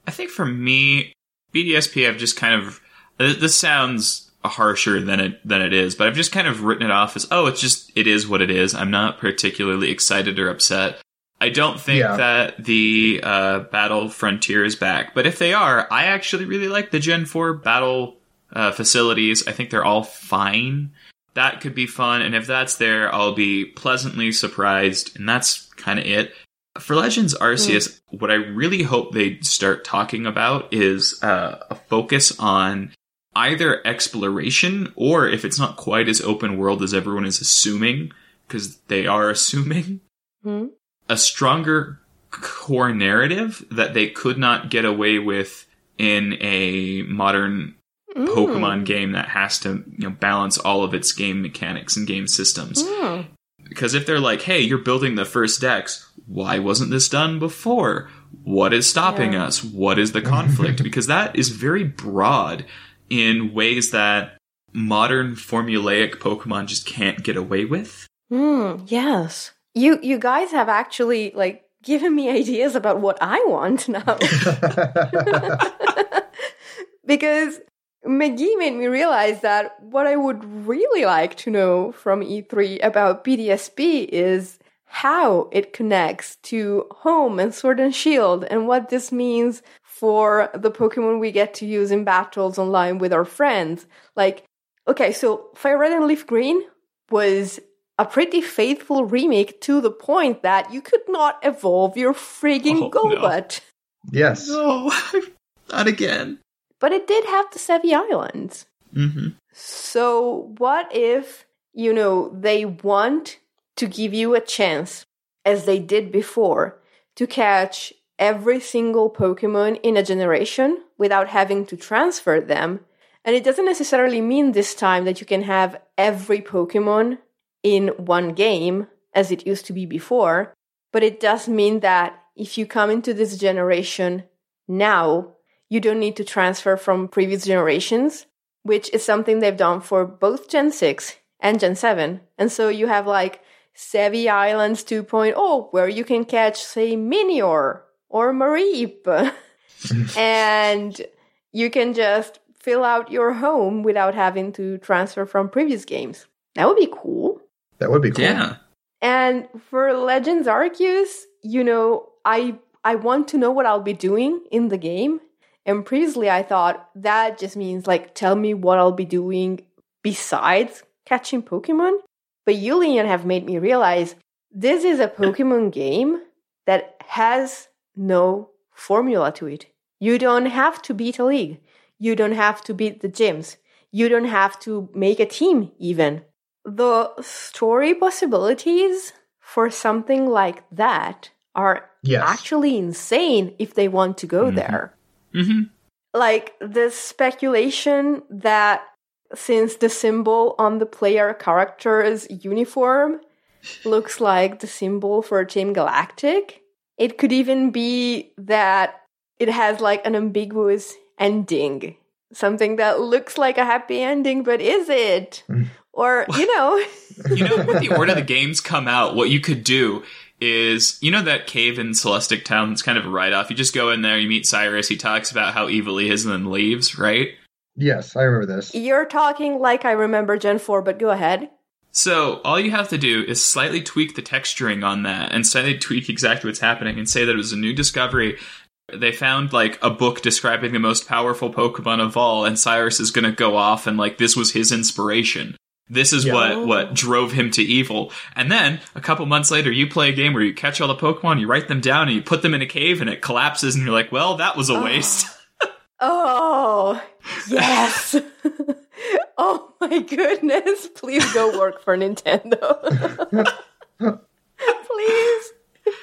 I think for me, BDSP, I've just kind of this sounds harsher than it than it is, but I've just kind of written it off as oh, it's just it is what it is. I'm not particularly excited or upset. I don't think Yeah. that the uh, Battle Frontier is back, but if they are, I actually really like the Gen Four battle uh, facilities. I think they're all fine. That could be fun, and if that's there, I'll be pleasantly surprised, and that's kind of it. For Legends Arceus, what I really hope they start talking about is uh, a focus on either exploration or if it's not quite as open world as everyone is assuming, because they are assuming, Hmm. A stronger core narrative that they could not get away with in a modern Mm. Pokemon game that has to you know balance all of its game mechanics and game systems. Mm. Because if they're like, hey, you're building the first Dex, why wasn't this done before? What is stopping Yeah. us? What is the conflict? because that is very broad in ways that modern formulaic Pokemon just can't get away with. Mm, yes. You you guys have actually like given me ideas about what I want now. because McGee made me realize that what I would really like to know from E3 about BDSP is how it connects to Home and Sword and Shield and what this means for the Pokemon we get to use in battles online with our friends. Like, okay, so Fire Red and Leaf Green was a pretty faithful remake to the point that you could not evolve your frigging Oh, no. Yes. No, not again. But it did have the Sevii Islands. hmm So, what if, you know, they want to give you a chance, as they did before, to catch every single Pokemon in a generation without having to transfer them? And it doesn't necessarily mean this time that you can have every Pokemon in one game, as it used to be before, but it does mean that if you come into this generation now, you don't need to transfer from previous generations which is something they've done for both Gen 6 and Gen 7. And so you have like Sevii Islands 2.0, where you can catch, say, Minior or Mareep. and you can just fill out your home without having to transfer from previous games. That would be cool. That would be cool. Yeah. And for Legends Arceus, you know, I I want to know what I'll be doing in the game. And previously I thought that just means like tell me what I'll be doing besides catching Pokemon. But Yulian have made me realize this is a Pokemon game that has no formula to it. You don't have to beat a league. You don't have to beat the gyms. You don't have to make a team even the story possibilities for something like that are Yes. actually insane if they want to go Mhm. there. hmm Like the speculation that since the symbol on the player character's uniform looks like the symbol for Team Galactic, it could even be that it has like an ambiguous ending. Something that looks like a happy ending, but is it? Or, you know, You know, when the Order of the Games come out, what you could do is, you know, that cave in Celestic Town that's kind of a write off. You just go in there, you meet Cyrus, he talks about how evil he is, and then leaves, right? Yes, I remember this. you're talking like I remember Gen 4, but go ahead. So all you have to do is slightly tweak the texturing on that and slightly tweak exactly what's happening and say that it was a new discovery. They found like a book describing the most powerful Pokemon of all, and Cyrus is gonna go off and like this was his inspiration. This is Yeah. what what drove him to evil. And then a couple months later, you play a game where you catch all the Pokemon, you write them down, and you put them in a cave, and it collapses, and you're like, "Well, that was a oh. waste." Oh, yes. oh my goodness. Please go work for Nintendo. Please.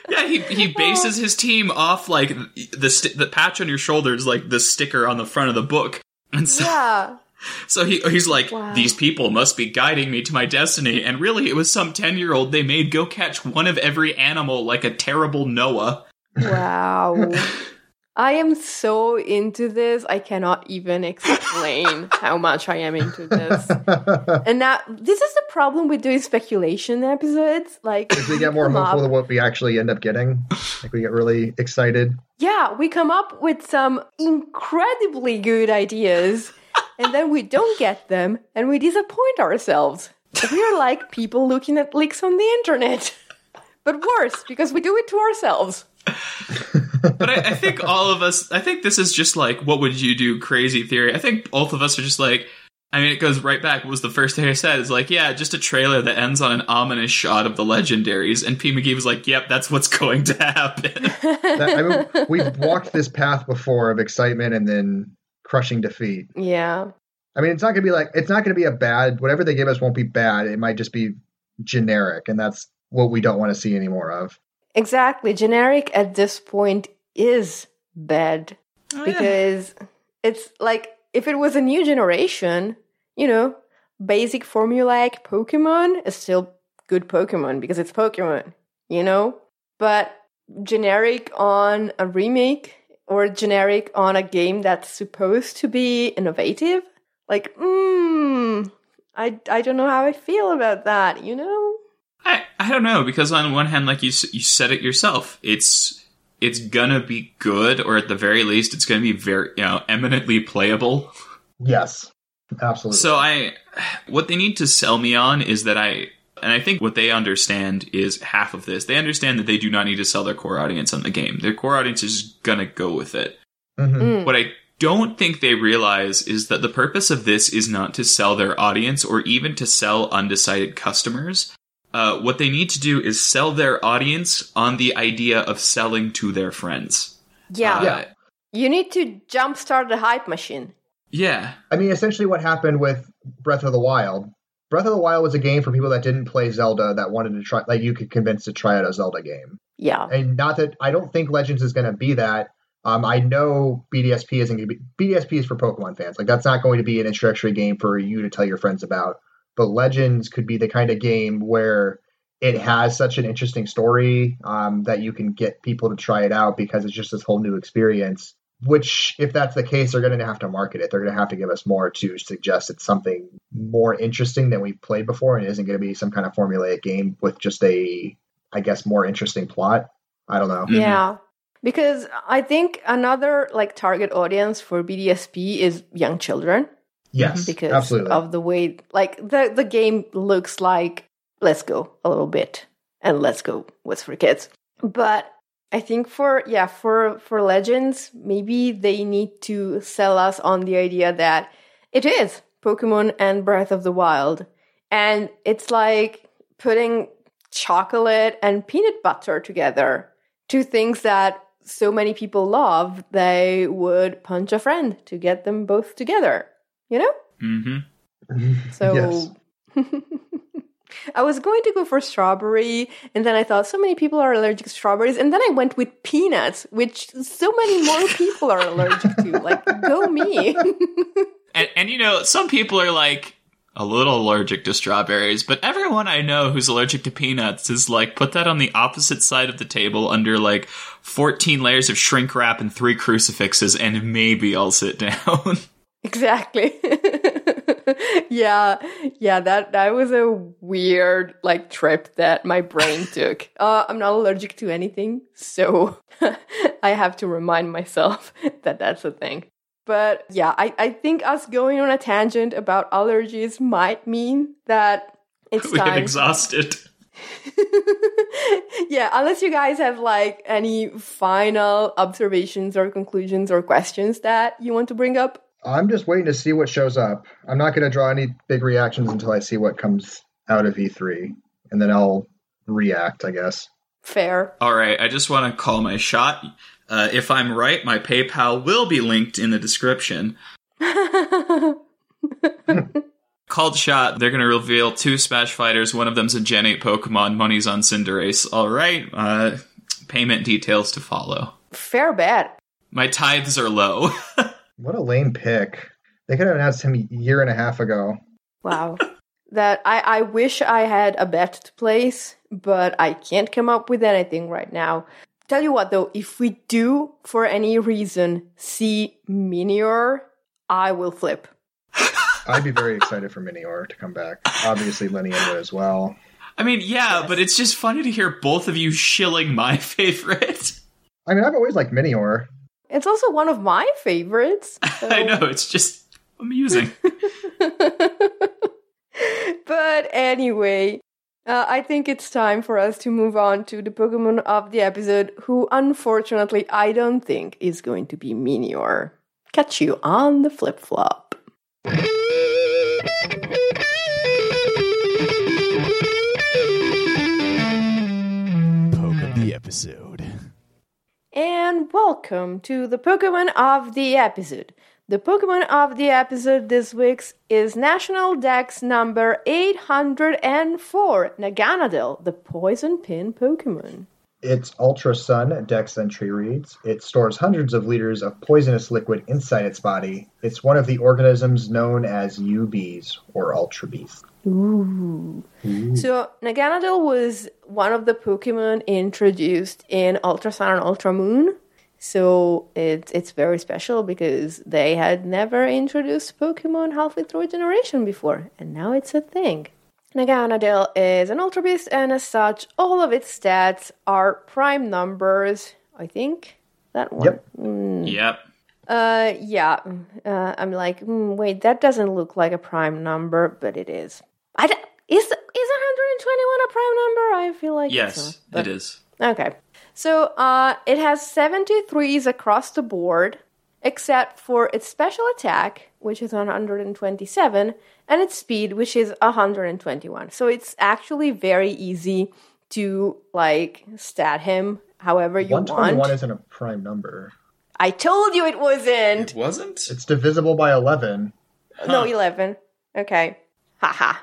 Yeah, he he bases his team off like the st- the patch on your shoulder is like the sticker on the front of the book, and so Yeah. So he he's like, Wow. these people must be guiding me to my destiny, and really, it was some ten year old they made go catch one of every animal like a terrible Noah. Wow. I am so into this. I cannot even explain how much I am into this. And now, this is the problem with doing speculation episodes. Like, If we get more come up- hopeful than what we actually end up getting, like we get really excited. Yeah, we come up with some incredibly good ideas, and then we don't get them, and we disappoint ourselves. We're like people looking at leaks on the internet. But worse, because we do it to ourselves. But I, I think all of us, I think this is just like, what would you do crazy theory. I think both of us are just like, I mean, it goes right back. What was the first thing I said? Is like, yeah, just a trailer that ends on an ominous shot of the legendaries. And P. McGee was like, yep, that's what's going to happen. That- I mean, we've walked this path before of excitement and then crushing defeat. Yeah. I mean, it's not gonna be like it's not gonna be a bad. Whatever they give us won't be bad. It might just be generic, and that's what we don't want to see any more of. Exactly. Generic at this point is bad oh, because it's like if it was a new generation, you know, basic formulaic Pokemon is still good Pokemon because it's Pokemon, you know? But generic on a remake or generic on a game that's supposed to be innovative, like, mm, I, I don't know how I feel about that, you know? I, I don't know because on one hand, like you you said it yourself, it's it's gonna be good, or at the very least, it's gonna be very you know eminently playable. Yes, absolutely. So I, what they need to sell me on is that I, and I think what they understand is half of this. They understand that they do not need to sell their core audience on the game. Their core audience is gonna go with it. Mhm. Mm. What I don't think they realize is that the purpose of this is not to sell their audience or even to sell undecided customers. Uh, what they need to do is sell their audience on the idea of selling to their friends. Yeah. Uh, Yeah. You need to jumpstart the hype machine. yeah. I mean, essentially, what happened with Breath of the Wild. Breath of the Wild was a game for people that didn't play Zelda that wanted to try, like you could convince to try out a Zelda game. Yeah. And not that I don't think Legends is going to be that. Um, I know BDSP isn't going to be BDSP is for Pokemon fans. Like that's not going to be an introductory game for you to tell your friends about. But Legends could be the kind of game where it has such an interesting story um, that you can get people to try it out because it's just this whole new experience. Which, if that's the case, they're going to have to market it. They're going to have to give us more to suggest it's something more interesting than we've played before, and isn't going to be some kind of formulaic game with just a, I guess, more interesting plot. I don't know. Yeah. Mm-hmm. Because I think another like target audience for BDSP is young children Yes, mm-hmm. because absolutely. of the way like the the game looks like let's go a little bit and let's go what's for kids. But I think for yeah, for for legends, maybe they need to sell us on the idea that it is Pokemon and Breath of the Wild. And it's like putting chocolate and peanut butter together. Two things that so many people love, they would punch a friend to get them both together. You know? Mm-hmm. So Yes. I was going to go for strawberry, and then I thought so many people are allergic to strawberries, and then I went with peanuts, which so many more people are allergic to. Like, go me. And, and you know, some people are like a little allergic to strawberries, but everyone I know who's allergic to peanuts is like, put that on the opposite side of the table under like 14 layers of shrink wrap and three crucifixes, and maybe I'll sit down. exactly. yeah, yeah. That that was a weird like trip that my brain took. Uh, I'm not allergic to anything, so I have to remind myself that that's a thing. But yeah, I, I think us going on a tangent about allergies might mean that it's we time. get exhausted. yeah, unless you guys have like any final observations or conclusions or questions that you want to bring up. I'm just waiting to see what shows up. I'm not going to draw any big reactions until I see what comes out of E3, and then I'll react, I guess. Fair. All right, I just want to call my shot. Uh, if I'm right, my PayPal will be linked in the description. Called shot. They're going to reveal two Smash Fighters. One of them's a Gen 8 Pokemon. Money's on Cinderace. All right. Uh, payment details to follow. Fair bet. My tithes are low. What a lame pick. They could have announced him a year and a half ago. Wow. that I, I wish I had a bet to place, but I can't come up with anything right now. Tell you what though, if we do for any reason see Minior, I will flip. I'd be very excited for Minior to come back. Obviously, Lenny would as well. I mean, yeah, but it's just funny to hear both of you shilling my favorite. I mean, I've always liked Minior. It's also one of my favorites. so- I know, it's just amusing. but anyway, uh, I think it's time for us to move on to the Pokemon of the episode, who unfortunately I don't think is going to be Minior. Catch you on the flip flop. Poke of the episode. And welcome to the Pokemon of the episode. The Pokemon of the episode this week is National Dex number 804, Naganadel, the Poison Pin Pokemon. Its Ultra Sun Dex entry reads It stores hundreds of liters of poisonous liquid inside its body. It's one of the organisms known as UBs, or Ultra Beasts. Ooh. So Naganadel was one of the Pokemon introduced in Ultra Sun and Ultra Moon. So it's it's very special because they had never introduced Pokemon halfway through a generation before, and now it's a thing. Naganadel is an Ultra Beast, and as such, all of its stats are prime numbers. I think that one. Yep. yep. Uh, yeah. Uh, I'm like, mm, wait, that doesn't look like a prime number, but it is. I d- is is 121 a prime number? I feel like Yes, it's not, but- it is. Okay. So uh, it has 73s across the board, except for its special attack, which is 127, and its speed, which is 121. So it's actually very easy to like stat him however you 121 want. isn't a prime number. I told you it wasn't. It wasn't? It's divisible by 11. No, 11. Okay. Haha.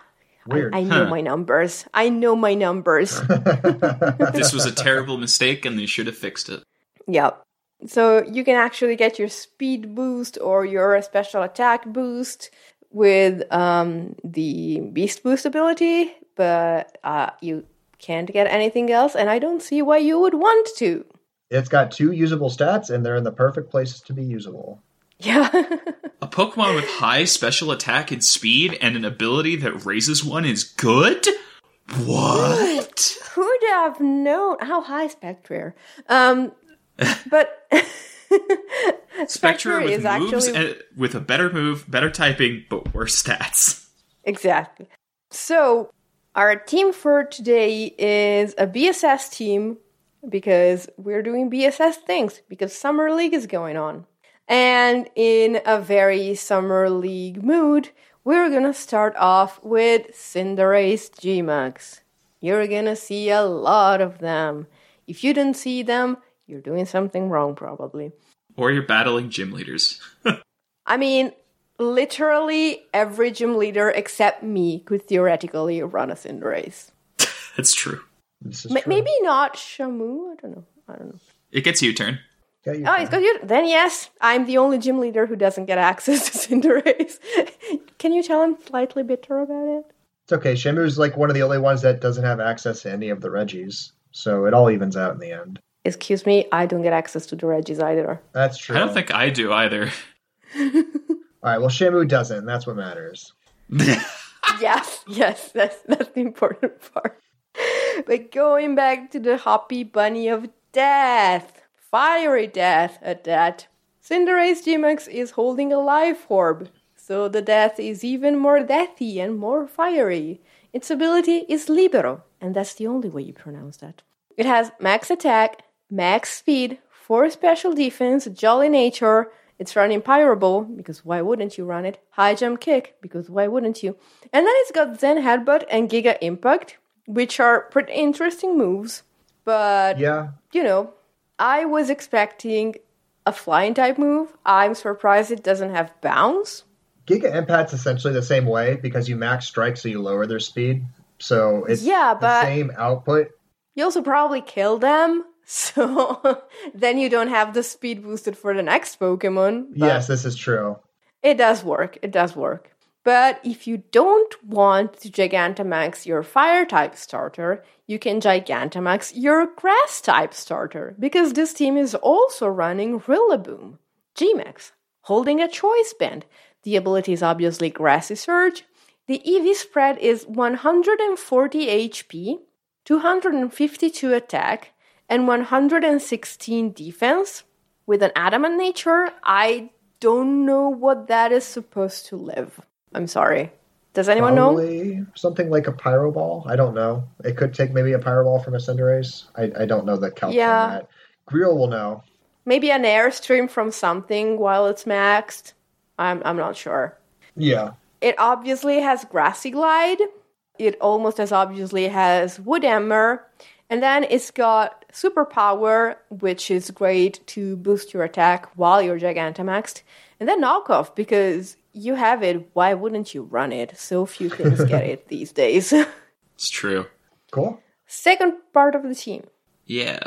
Weird. I know Huh. my numbers. I know my numbers. this was a terrible mistake and they should have fixed it. Yep. So you can actually get your speed boost or your special attack boost with um, the beast boost ability, but uh, you can't get anything else, and I don't see why you would want to. It's got two usable stats, and they're in the perfect places to be usable. Yeah. A Pokemon with high special attack and speed and an ability that raises one is good? What? Who'd have known? How high Spectrier? Um, but Spectrier with is moves actually and, with a better move, better typing, but worse stats. Exactly. So, our team for today is a BSS team because we're doing BSS things because Summer League is going on. And in a very Summer League mood, we're gonna start off with Cinderace Gmax. You're gonna see a lot of them. If you don't see them, you're doing something wrong, probably. Or you're battling gym leaders. I mean, literally every gym leader except me could theoretically run a Cinderace. That's true. This is Ma- true. maybe not Shamu. I don't know. I don't know. It gets you turn. Oh, got you. Oh, it's got you. Then yes, I'm the only gym leader who doesn't get access to Cinderace. Can you tell I'm slightly bitter about it? It's okay. Shamu's like one of the only ones that doesn't have access to any of the Regis, so it all evens out in the end. Excuse me, I don't get access to the Regis either. That's true. I don't think I do either. All right. Well, Shamu doesn't. That's what matters. yes, yes, that's that's the important part. But going back to the Hoppy Bunny of Death, fiery death at that. Cinderace Gmax is holding a life orb, so the death is even more deathy and more fiery. Its ability is Libero, and that's the only way you pronounce that. It has max attack, max speed, 4 special defense, jolly nature, it's running Pyro Ball, because why wouldn't you run it? High jump kick, because why wouldn't you? And then it's got Zen Headbutt and Giga Impact, which are pretty interesting moves. But, Yeah. you know, I was expecting a flying type move. I'm surprised it doesn't have bounce. Giga Impact's essentially the same way because you max strike, so you lower their speed. So it's Yeah, the but- same output. You also probably kill them, so then you don't have the speed boosted for the next Pokemon. Yes, this is true. It does work. It does work. But if you don't want to Gigantamax your fire type starter, you can Gigantamax your grass type starter because this team is also running Rillaboom, Gmax, holding a choice band. The ability is obviously Grassy Surge. The EV spread is 140 HP, 252 attack, and 116 defense. With an adamant nature, I don't know what that is supposed to live. I'm sorry. Does anyone know? Probably something like a pyro ball. I don't know. It could take maybe a pyro ball from a Cinderace. I, I don't know the calc Yeah. that. Grill will know. Maybe an airstream from something while it's maxed. I'm I'm not sure. Yeah. It obviously has Grassy Glide. It almost as obviously has Wood Hammer. And then it's got Superpower, which is great to boost your attack while you're Gigantamaxed. And then Knockoff, because you have it, why wouldn't you run it? So few things get it these days. It's true. Cool. Second part of the team. Yeah.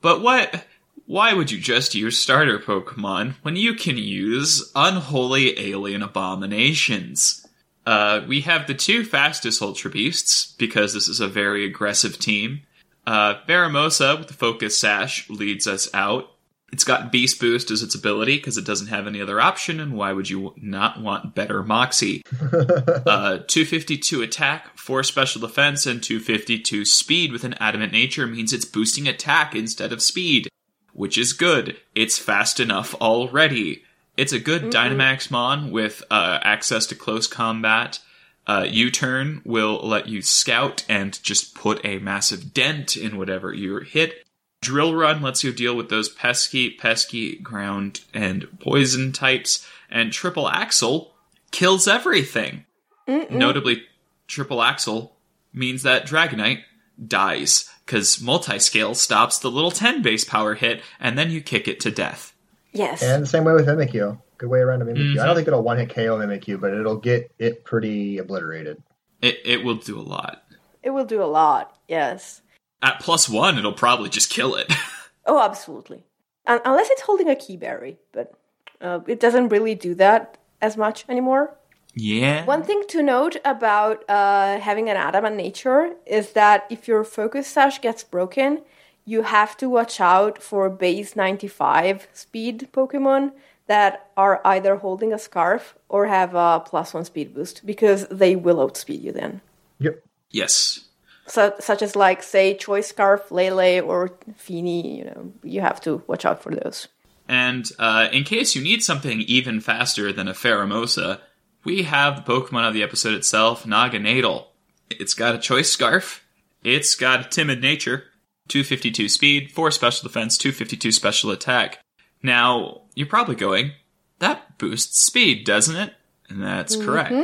But what why would you just use starter Pokemon when you can use unholy alien abominations? Uh, we have the two fastest Ultra Beasts, because this is a very aggressive team. Uh, Pheromosa with the Focus Sash leads us out. It's got Beast Boost as its ability, because it doesn't have any other option, and why would you not want better Moxie? uh, 252 attack, 4 special defense, and 252 speed with an adamant nature means it's boosting attack instead of speed, which is good. It's fast enough already. It's a good Dynamax Mon with uh, access to close combat. Uh, U-turn will let you scout and just put a massive dent in whatever you hit. Drill Run lets you deal with those pesky, pesky ground and poison types. And Triple Axel kills everything. Notably, Triple Axel means that Dragonite dies, because Multiscale stops the little 10 base power hit, and then you kick it to death. Yes. And the same way with Mimikyu. Good way around a Mimikyu. Mm-hmm. I don't think it'll one hit KO Mimikyu, but it'll get it pretty obliterated. It, it will do a lot. it will do a lot, yes. At plus one, it'll probably just kill it. Oh, absolutely. Un- unless it's holding a Kee Berry, but uh, it doesn't really do that as much anymore. yeah. One thing to note about uh, having an adamant nature is that if your focus sash gets broken, you have to watch out for base 95 speed Pokemon that are either holding a scarf or have a plus one speed boost because they will outspeed you then. Yep. Yes. So, such as like say Choice Scarf, Lele, or Fini, you know, you have to watch out for those. And uh, in case you need something even faster than a Pheromosa, we have the Pokemon of the episode itself, Naganadel. It's got a choice scarf. It's got a timid nature, 252 speed, 4 special defense, 252 special attack. Now, you're probably going, that boosts speed, doesn't it? And that's correct.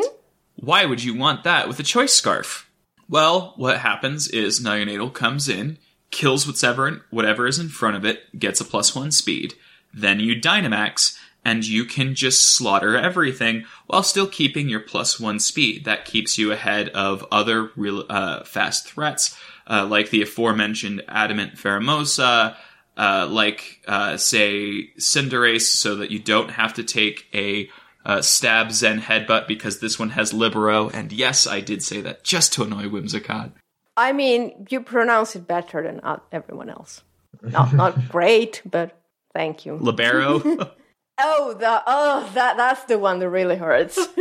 Why would you want that with a choice scarf? Well, what happens is Naganadel comes in, kills whatever whatever is in front of it, gets a plus one speed. Then you Dynamax, and you can just slaughter everything while still keeping your plus one speed. That keeps you ahead of other real uh, fast threats, uh, like the aforementioned Adamant Pheromosa, uh, like uh, say Cinderace, so that you don't have to take a uh, stab Zen headbutt because this one has Libero. And yes, I did say that just to annoy Whimsicott. I mean, you pronounce it better than everyone else. Not not great, but thank you. Libero. Oh, the oh that that's the one that really hurts.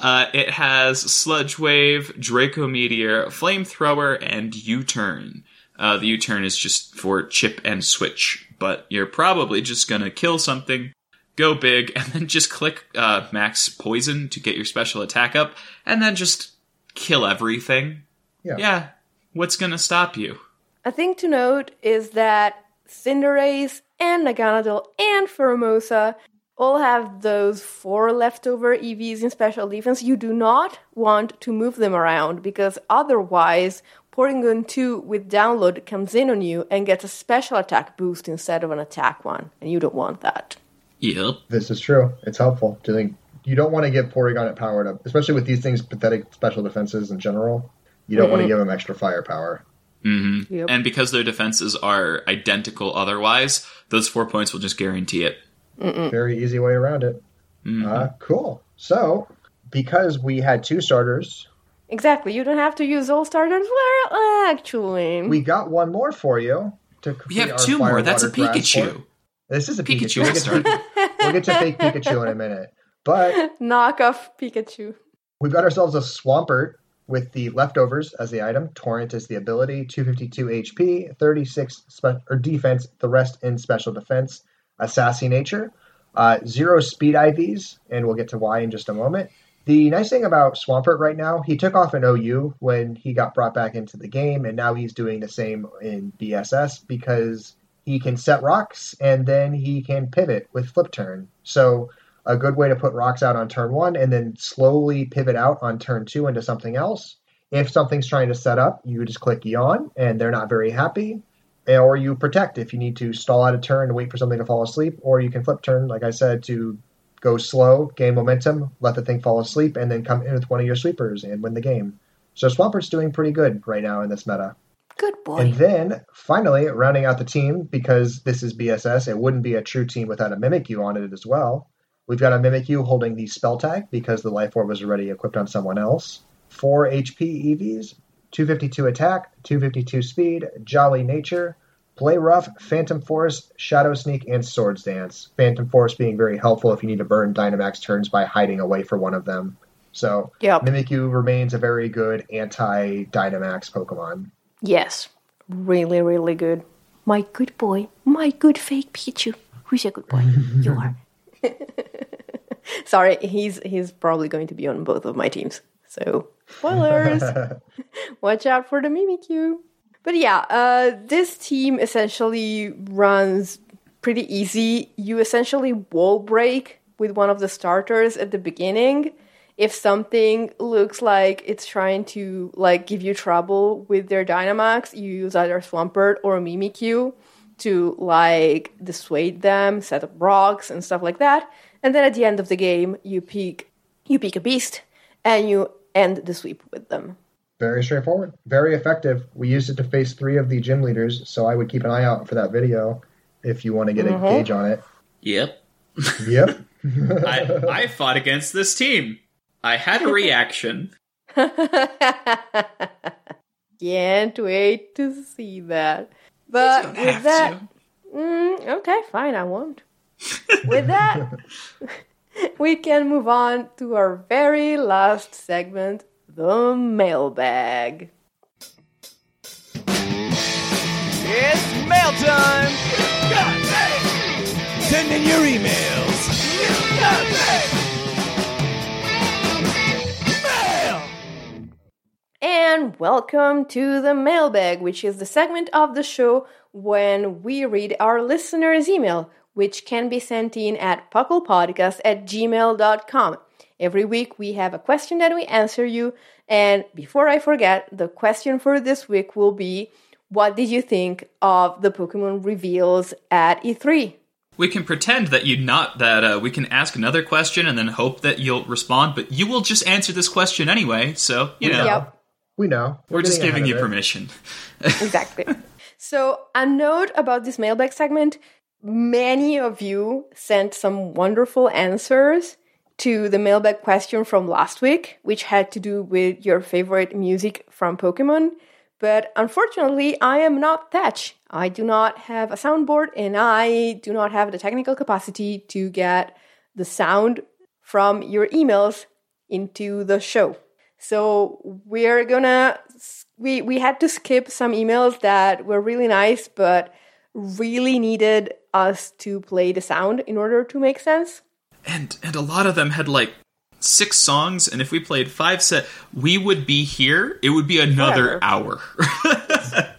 Uh, it has Sludge Wave, Draco Meteor, Flamethrower, and U-Turn. Uh, the U-Turn is just for chip and switch, but you're probably just gonna kill something, go big, and then just click uh, Max Poison to get your special attack up, and then just kill everything. Yeah. Yeah, what's gonna stop you? A thing to note is that Cinderace and Naganadel and Pheromosa all have those four leftover EVs in special defense. You do not want to move them around because otherwise Porygon 2 with download comes in on you and gets a special attack boost instead of an attack one, and you don't want that. Yep. This is true. It's helpful. To think you don't want to give Porygon it powered up, especially with these things pathetic special defenses in general. You don't want to give them extra firepower. Mm-hmm. Yep. And because their defenses are identical otherwise, those four points will just guarantee it. Very easy way around it. Mhm. Uh, cool. So, because we had two starters, Exactly. You don't have to use all starters. Well, actually, we got one more for you. To we have two more. That's a water, grass Pikachu. This is a Pikachu Pikachu. We'll get, to, we'll get to fake Pikachu in a minute. But knock off Pikachu. we've got ourselves a Swampert with the leftovers as the item. Torrent is the ability, 252 HP, 36 spe- or defense, the rest in special defense. A sassy nature, uh, zero speed IVs, and we'll get to why in just a moment. The nice thing about Swampert right now, he took off an OU when he got brought back into the game, and now he's doing the same in BSS because he can set rocks and then he can pivot with flip turn. So a good way to put rocks out on turn one and then slowly pivot out on turn two into something else. If something's trying to set up, you just click yawn and they're not very happy. Or you protect if you need to stall out a turn to wait for something to fall asleep, or you can flip turn, like I said, to go slow, gain momentum, let the thing fall asleep, and then come in with one of your sweepers and win the game. So Swampert's doing pretty good right now in this meta. Good boy. And then finally, rounding out the team, because this is BSS, it wouldn't be a true team without a Mimikyu on it as well. We've got a Mimikyu holding the spell tag because the life orb was already equipped on someone else. Four HP EVs, 252 attack, 252 speed, jolly nature, play rough, phantom force, shadow sneak, and swords dance. Phantom force being very helpful if you need to burn Dynamax turns by hiding away for one of them. So Yep. Mimikyu remains a very good anti Dynamax Pokemon. Yes. Really, really good. My good boy. My good fake Pikachu. Who's a good boy? you are. Sorry, he's he's probably going to be on both of my teams. So spoilers. Watch out for the Mimikyu. But yeah, uh, this team essentially runs pretty easy. You essentially wall break with one of the starters at the beginning. If something looks like it's trying to like give you trouble with their Dynamax, you use either Swampert or Mimikyu to like dissuade them, set up rocks and stuff like that. And then at the end of the game, you pick you pick a beast and you end the sweep with them. Very straightforward, very effective. We used it to face three of the gym leaders, so I would keep an eye out for that video if you want to get a mm-hmm. gauge on it. Yep. Yep. I, I fought against this team. I had a reaction. Can't wait to see that. But don't with have that, to. mm, okay, fine, I won't. with that, we can move on to our very last segment, the mailbag. It's mail time! Send in your emails! And welcome to the mailbag, which is the segment of the show when we read our listeners' email, which can be sent in at pucklepodcast at gmail.com. Every week we have a question that we answer you. And before I forget, the question for this week will be What did you think of the Pokemon reveals at E E3? We can pretend that you not that uh, we can ask another question and then hope that you'll respond, but you will just answer this question anyway. So you know, Yep. We know. we're just giving you it. permission. exactly. So, a note about this mailbag segment many of you sent some wonderful answers to the mailbag question from last week, which had to do with your favorite music from Pokemon. But unfortunately, I am not Thatch. I do not have a soundboard and I do not have the technical capacity to get the sound from your emails into the show. So we're gonna we we had to skip some emails that were really nice but really needed us to play the sound in order to make sense. and and a lot of them had like six songs, and if we played five set, we would be here. It would be another hour.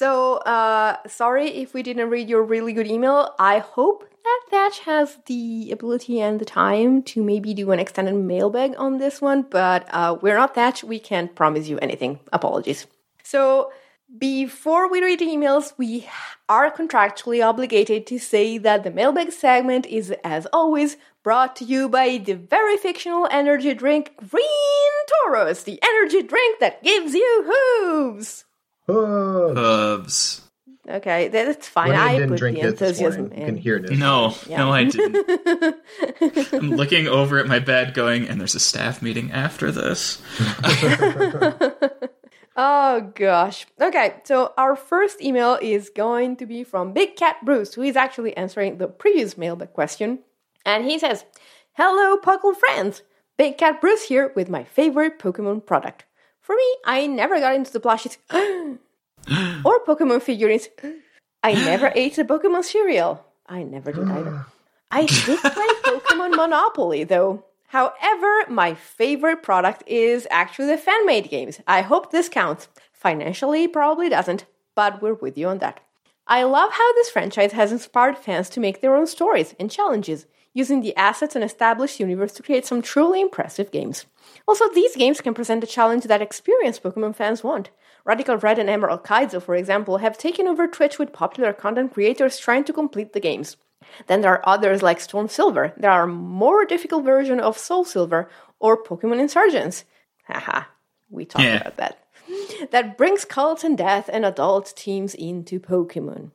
So uh sorry if we didn't read your really good email. I hope that Thatch has the ability and the time to maybe do an extended mailbag on this one, but uh, we're not Thatch. We can't promise you anything. Apologies. So Before we read emails, we are contractually obligated to say that the mailbag segment is, as always, brought to you by the very fictional energy drink Green Taurus, the energy drink that gives you hooves. Oh, Hooves. Okay, that's fine. Winnie I didn't put drink the it this enthusiasm morning. You can hear it. No, Yeah. no, I didn't. I'm looking over at my bed going, and there's a staff meeting after this. Oh gosh. Okay, so our first email is going to be from Big Cat Bruce, who is actually answering the previous mailbag question. And he says, Hello, Puckle friends! Big Cat Bruce here with my favorite Pokemon product. For me, I never got into the plushies or Pokemon figurines. I never ate the Pokemon cereal. I never did either. I did play Pokemon Monopoly though. However, my favorite product is actually the fan made games. I hope this counts. Financially, probably doesn't, but we're with you on that. I love how this franchise has inspired fans to make their own stories and challenges, using the assets and established universe to create some truly impressive games. Also, these games can present a challenge that experienced Pokemon fans want. Radical Red and Emerald Kaizo, for example, have taken over Twitch with popular content creators trying to complete the games. Then there are others like Storm Silver. There are more difficult version of Soul Silver or Pokemon Insurgence. Haha, we talked Yeah. about that. That brings cult and death and adult teams into Pokemon.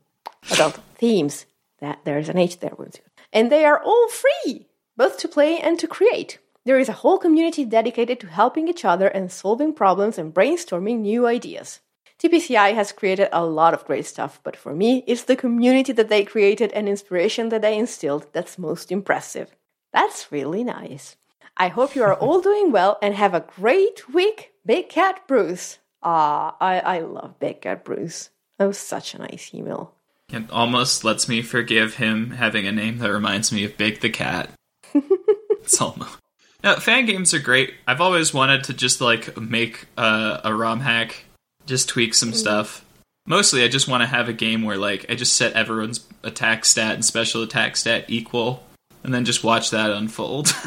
Adult themes. That there's an H there, won't you? And they are all free, both to play and to create. There is a whole community dedicated to helping each other and solving problems and brainstorming new ideas. TPCI has created a lot of great stuff, but for me, it's the community that they created and inspiration that they instilled that's most impressive. That's really nice. I hope you are all doing well and have a great week, Big Cat Bruce. Ah, I, I love Big Cat Bruce. That was such a nice email. It almost lets me forgive him having a name that reminds me of Big the Cat. it's almost. No, fan games are great. I've always wanted to just like make a, a ROM hack, just tweak some stuff. Mostly, I just want to have a game where like I just set everyone's attack stat and special attack stat equal, and then just watch that unfold.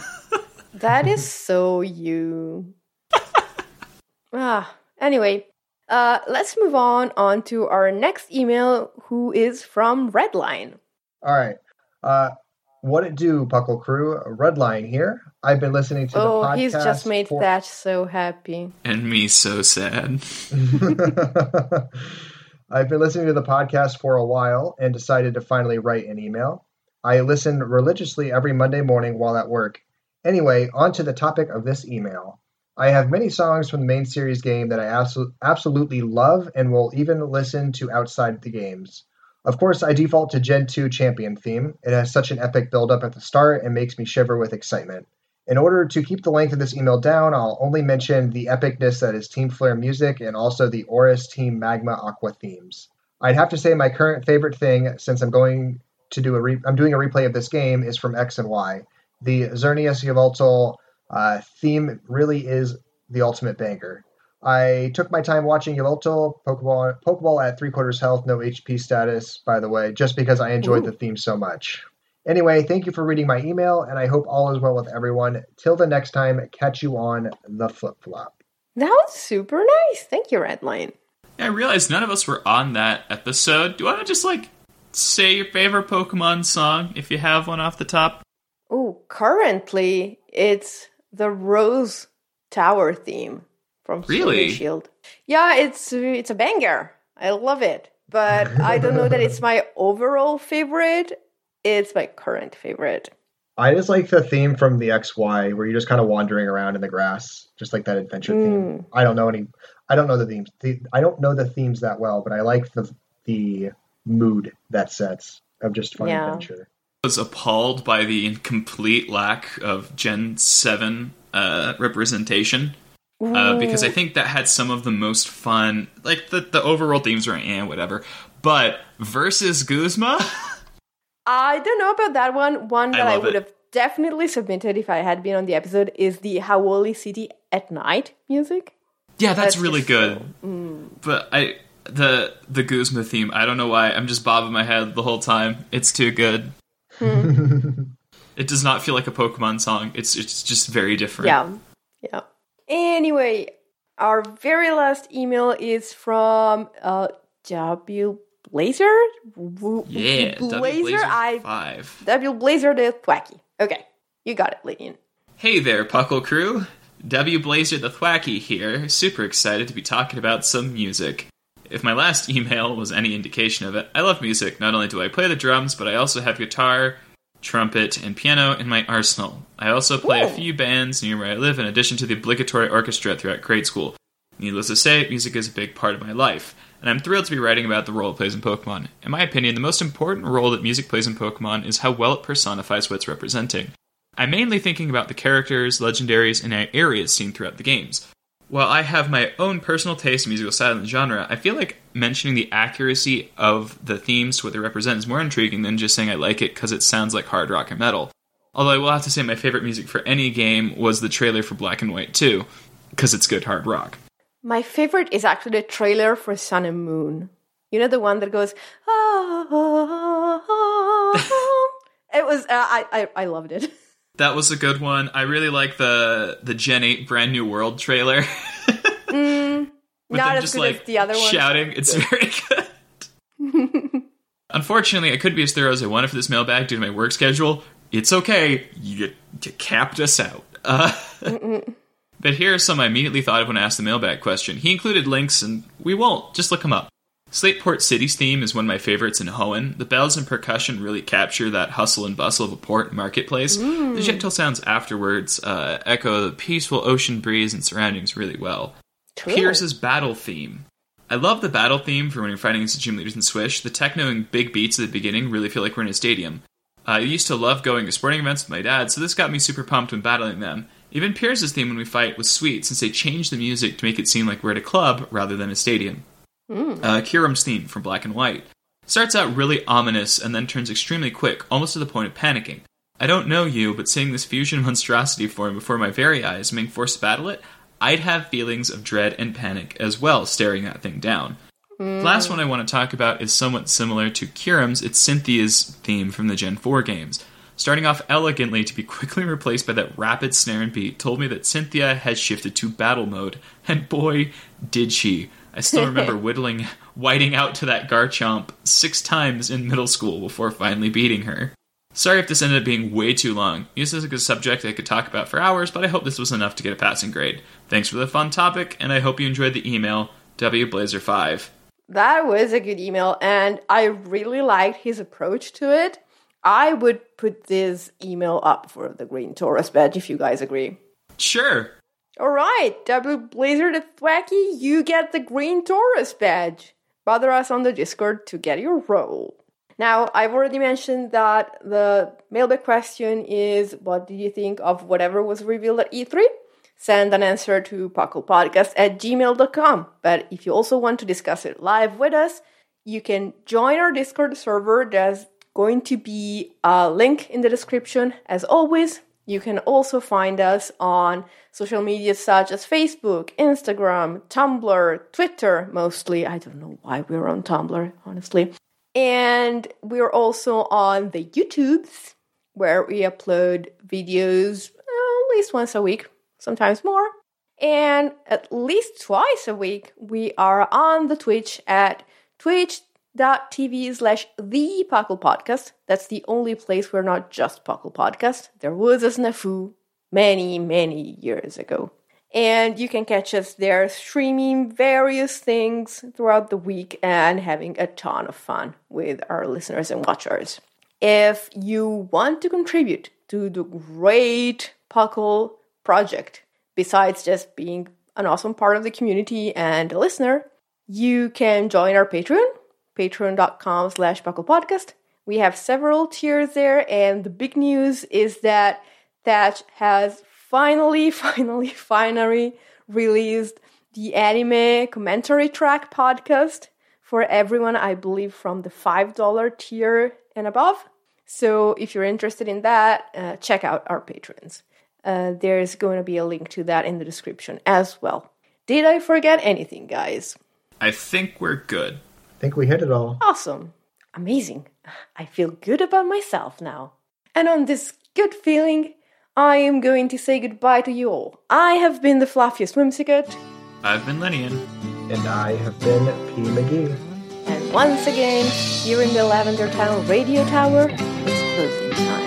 That is so you. ah, anyway, uh, let's move on on to our next email, who is from Redline. All right. Uh, what it do, Puckle Crew? Redline here. I've been listening to the Oh, podcast. he's just made for- Thatch so happy. and me so sad. I've been listening to the podcast for a while and decided to finally write an email. I listen religiously every Monday morning while at work. Anyway, on to the topic of this email. I have many songs from the main series game that I abso- absolutely love and will even listen to outside the games. Of course, I default to Gen 2 Champion theme. It has such an epic buildup at the start and makes me shiver with excitement. In order to keep the length of this email down, I'll only mention the epicness that is Team Flare music and also the ORAS Team Magma Aqua themes. I'd have to say my current favorite thing, since I'm going to do a re- I'm doing a replay of this game, is from X and Y. The Xerneas Yveltal uh, theme really is the ultimate banger. I took my time watching Yveltal, Pokeball, Pokeball at three quarters health, no HP status, by the way, just because I enjoyed Ooh. the theme so much. Anyway, thank you for reading my email, and I hope all is well with everyone. Till the next time, catch you on the flip flop. That was super nice. Thank you, Redline. Yeah, I realized none of us were on that episode. Do you want to just like say your favorite Pokemon song if you have one off the top? Oh, currently it's the Rose Tower theme from Sword and Really? Shield. Yeah, it's it's a banger. I love it, but I don't know that it's my overall favorite. It's my current favorite. I just like the theme from the XY where you're just kind of wandering around in the grass, just like that adventure theme. I don't know any, I don't know the themes. The, I don't know the themes that well, but I like the the mood that sets of just fun Yeah. adventure. was appalled by the complete lack of Gen 7 uh, representation. Uh, because I think that had some of the most fun, like the, the overall themes were and whatever. But versus Guzma, I don't know about that one. One that I, love would it. have definitely submitted if I had been on the episode is the Hau'oli City at night music. yeah, that's, That's really good. so- mm. But I the the Guzma theme, I don't know why, I'm just bobbing my head the whole time. It's too good. Hmm. it does not feel like a Pokemon song. It's it's just very different. Yeah. Yeah. Anyway, our very last email is from uh, W Blazer. W- Yeah, W Blazer. Blazer I five. W Blazer the Thwacky. Okay, you got it, Lillian. Hey there, Puckle Crew. W Blazer the Thwacky here. Super excited to be talking about some music. If my last email was any indication of it, I love music. Not only do I play the drums, but I also have guitar, trumpet, and piano in my arsenal. I also play a few bands near where I live in addition to the obligatory orchestra throughout grade school. Needless to say, music is a big part of my life, and I'm thrilled to be writing about the role it plays in Pokemon. In my opinion, the most important role that music plays in Pokemon is how well it personifies what it's representing. I'm mainly thinking about the characters, legendaries, and areas seen throughout the games. While I have my own personal taste in musical style and genre, I feel like mentioning the accuracy of the themes to what they represent is more intriguing than just saying I like it because it sounds like hard rock and metal. Although I will have to say my favorite music for any game was the trailer for Black and White 2, because it's good hard rock. My favorite is actually the trailer for Sun and Moon. You know the one that goes. "Ah, ah, ah, ah." it was. Uh, I, I I loved it. That was a good one. I really like the the Gen 8 Brand New World trailer. With Not as good like as the other one. shouting. It's very good. Unfortunately, I couldn't be as thorough as I wanted for this mailbag due to my work schedule. It's okay. You, you capped us out. Uh, but here are some I immediately thought of when I asked the mailbag question. He included links, and we won't. Just look them up. Slateport City's theme is one of my favorites in Hoenn. The bells and percussion really capture that hustle and bustle of a port and marketplace. The gentle sounds afterwards uh, echo the peaceful ocean breeze and surroundings really well. Cool. Piers's battle theme. I love the battle theme for when you're fighting against the gym leaders in Swish. The techno and big beats at the beginning really feel like we're in a stadium. I used to love going to sporting events with my dad, so this got me super pumped when battling them. Even Piers's theme when we fight was sweet, since they changed the music to make it seem like we're at a club rather than a stadium. Uh, Kyurem's theme from Black and White starts out really ominous and then turns extremely quick, almost to the point of panicking. I don't know you, but seeing this fusion monstrosity form before my very eyes and being forced to battle it, I'd have feelings of dread and panic as well staring that thing down. The last one I want to talk about is somewhat similar to Kyurem's, it's Cynthia's theme from the Gen 4 games. Starting off elegantly to be quickly replaced by that rapid snare and beat told me that Cynthia has shifted to battle mode, and boy, did she. I still remember whittling, whiting out to that Garchomp six times in middle school before finally beating her. Sorry if this ended up being way too long. This is a good subject I could talk about for hours, but I hope this was enough to get a passing grade. Thanks for the fun topic, and I hope you enjoyed the email. WBlazer5. That was a good email, and I really liked his approach to it. I would put this email up for the Green Taurus badge if you guys agree. Sure. All right, W Blazer the Thwacky, you get the Green Taurus badge. Bother us on the Discord to get your role. Now, I've already mentioned that the mailbag question is what did you think of whatever was revealed at E3? Send an answer to pucklepodcast at gmail.com. But if you also want to discuss it live with us, you can join our Discord server. There's going to be a link in the description. As always, you can also find us on social media such as Facebook, Instagram, Tumblr, Twitter mostly. I don't know why we're on Tumblr, honestly. And we're also on the YouTubes where we upload videos uh, at least once a week, sometimes more. And at least twice a week, we are on the Twitch at twitch.tv slash the Podcast. That's the only place we're not just Puckle Podcast. There was a snafu many, many years ago. And you can catch us there streaming various things throughout the week and having a ton of fun with our listeners and watchers. If you want to contribute to the great Puckle project, besides just being an awesome part of the community and a listener, you can join our Patreon, patreon.com slash puckle podcast. We have several tiers there, and the big news is that Thatch has finally, finally, finally released the anime commentary track podcast for everyone, I believe, from the $5 tier and above. So if you're interested in that, uh, check out our patrons. Uh, there's going to be a link to that in the description as well. Did I forget anything, guys? I think we're good. I think we hit it all. Awesome. Amazing. I feel good about myself now. And on this good feeling, I am going to say goodbye to you all. I have been the fluffiest whimsicott, I've been Linian. And I have been P. McGee. and once again, here in the Lavender Town Radio Tower, it's closing time.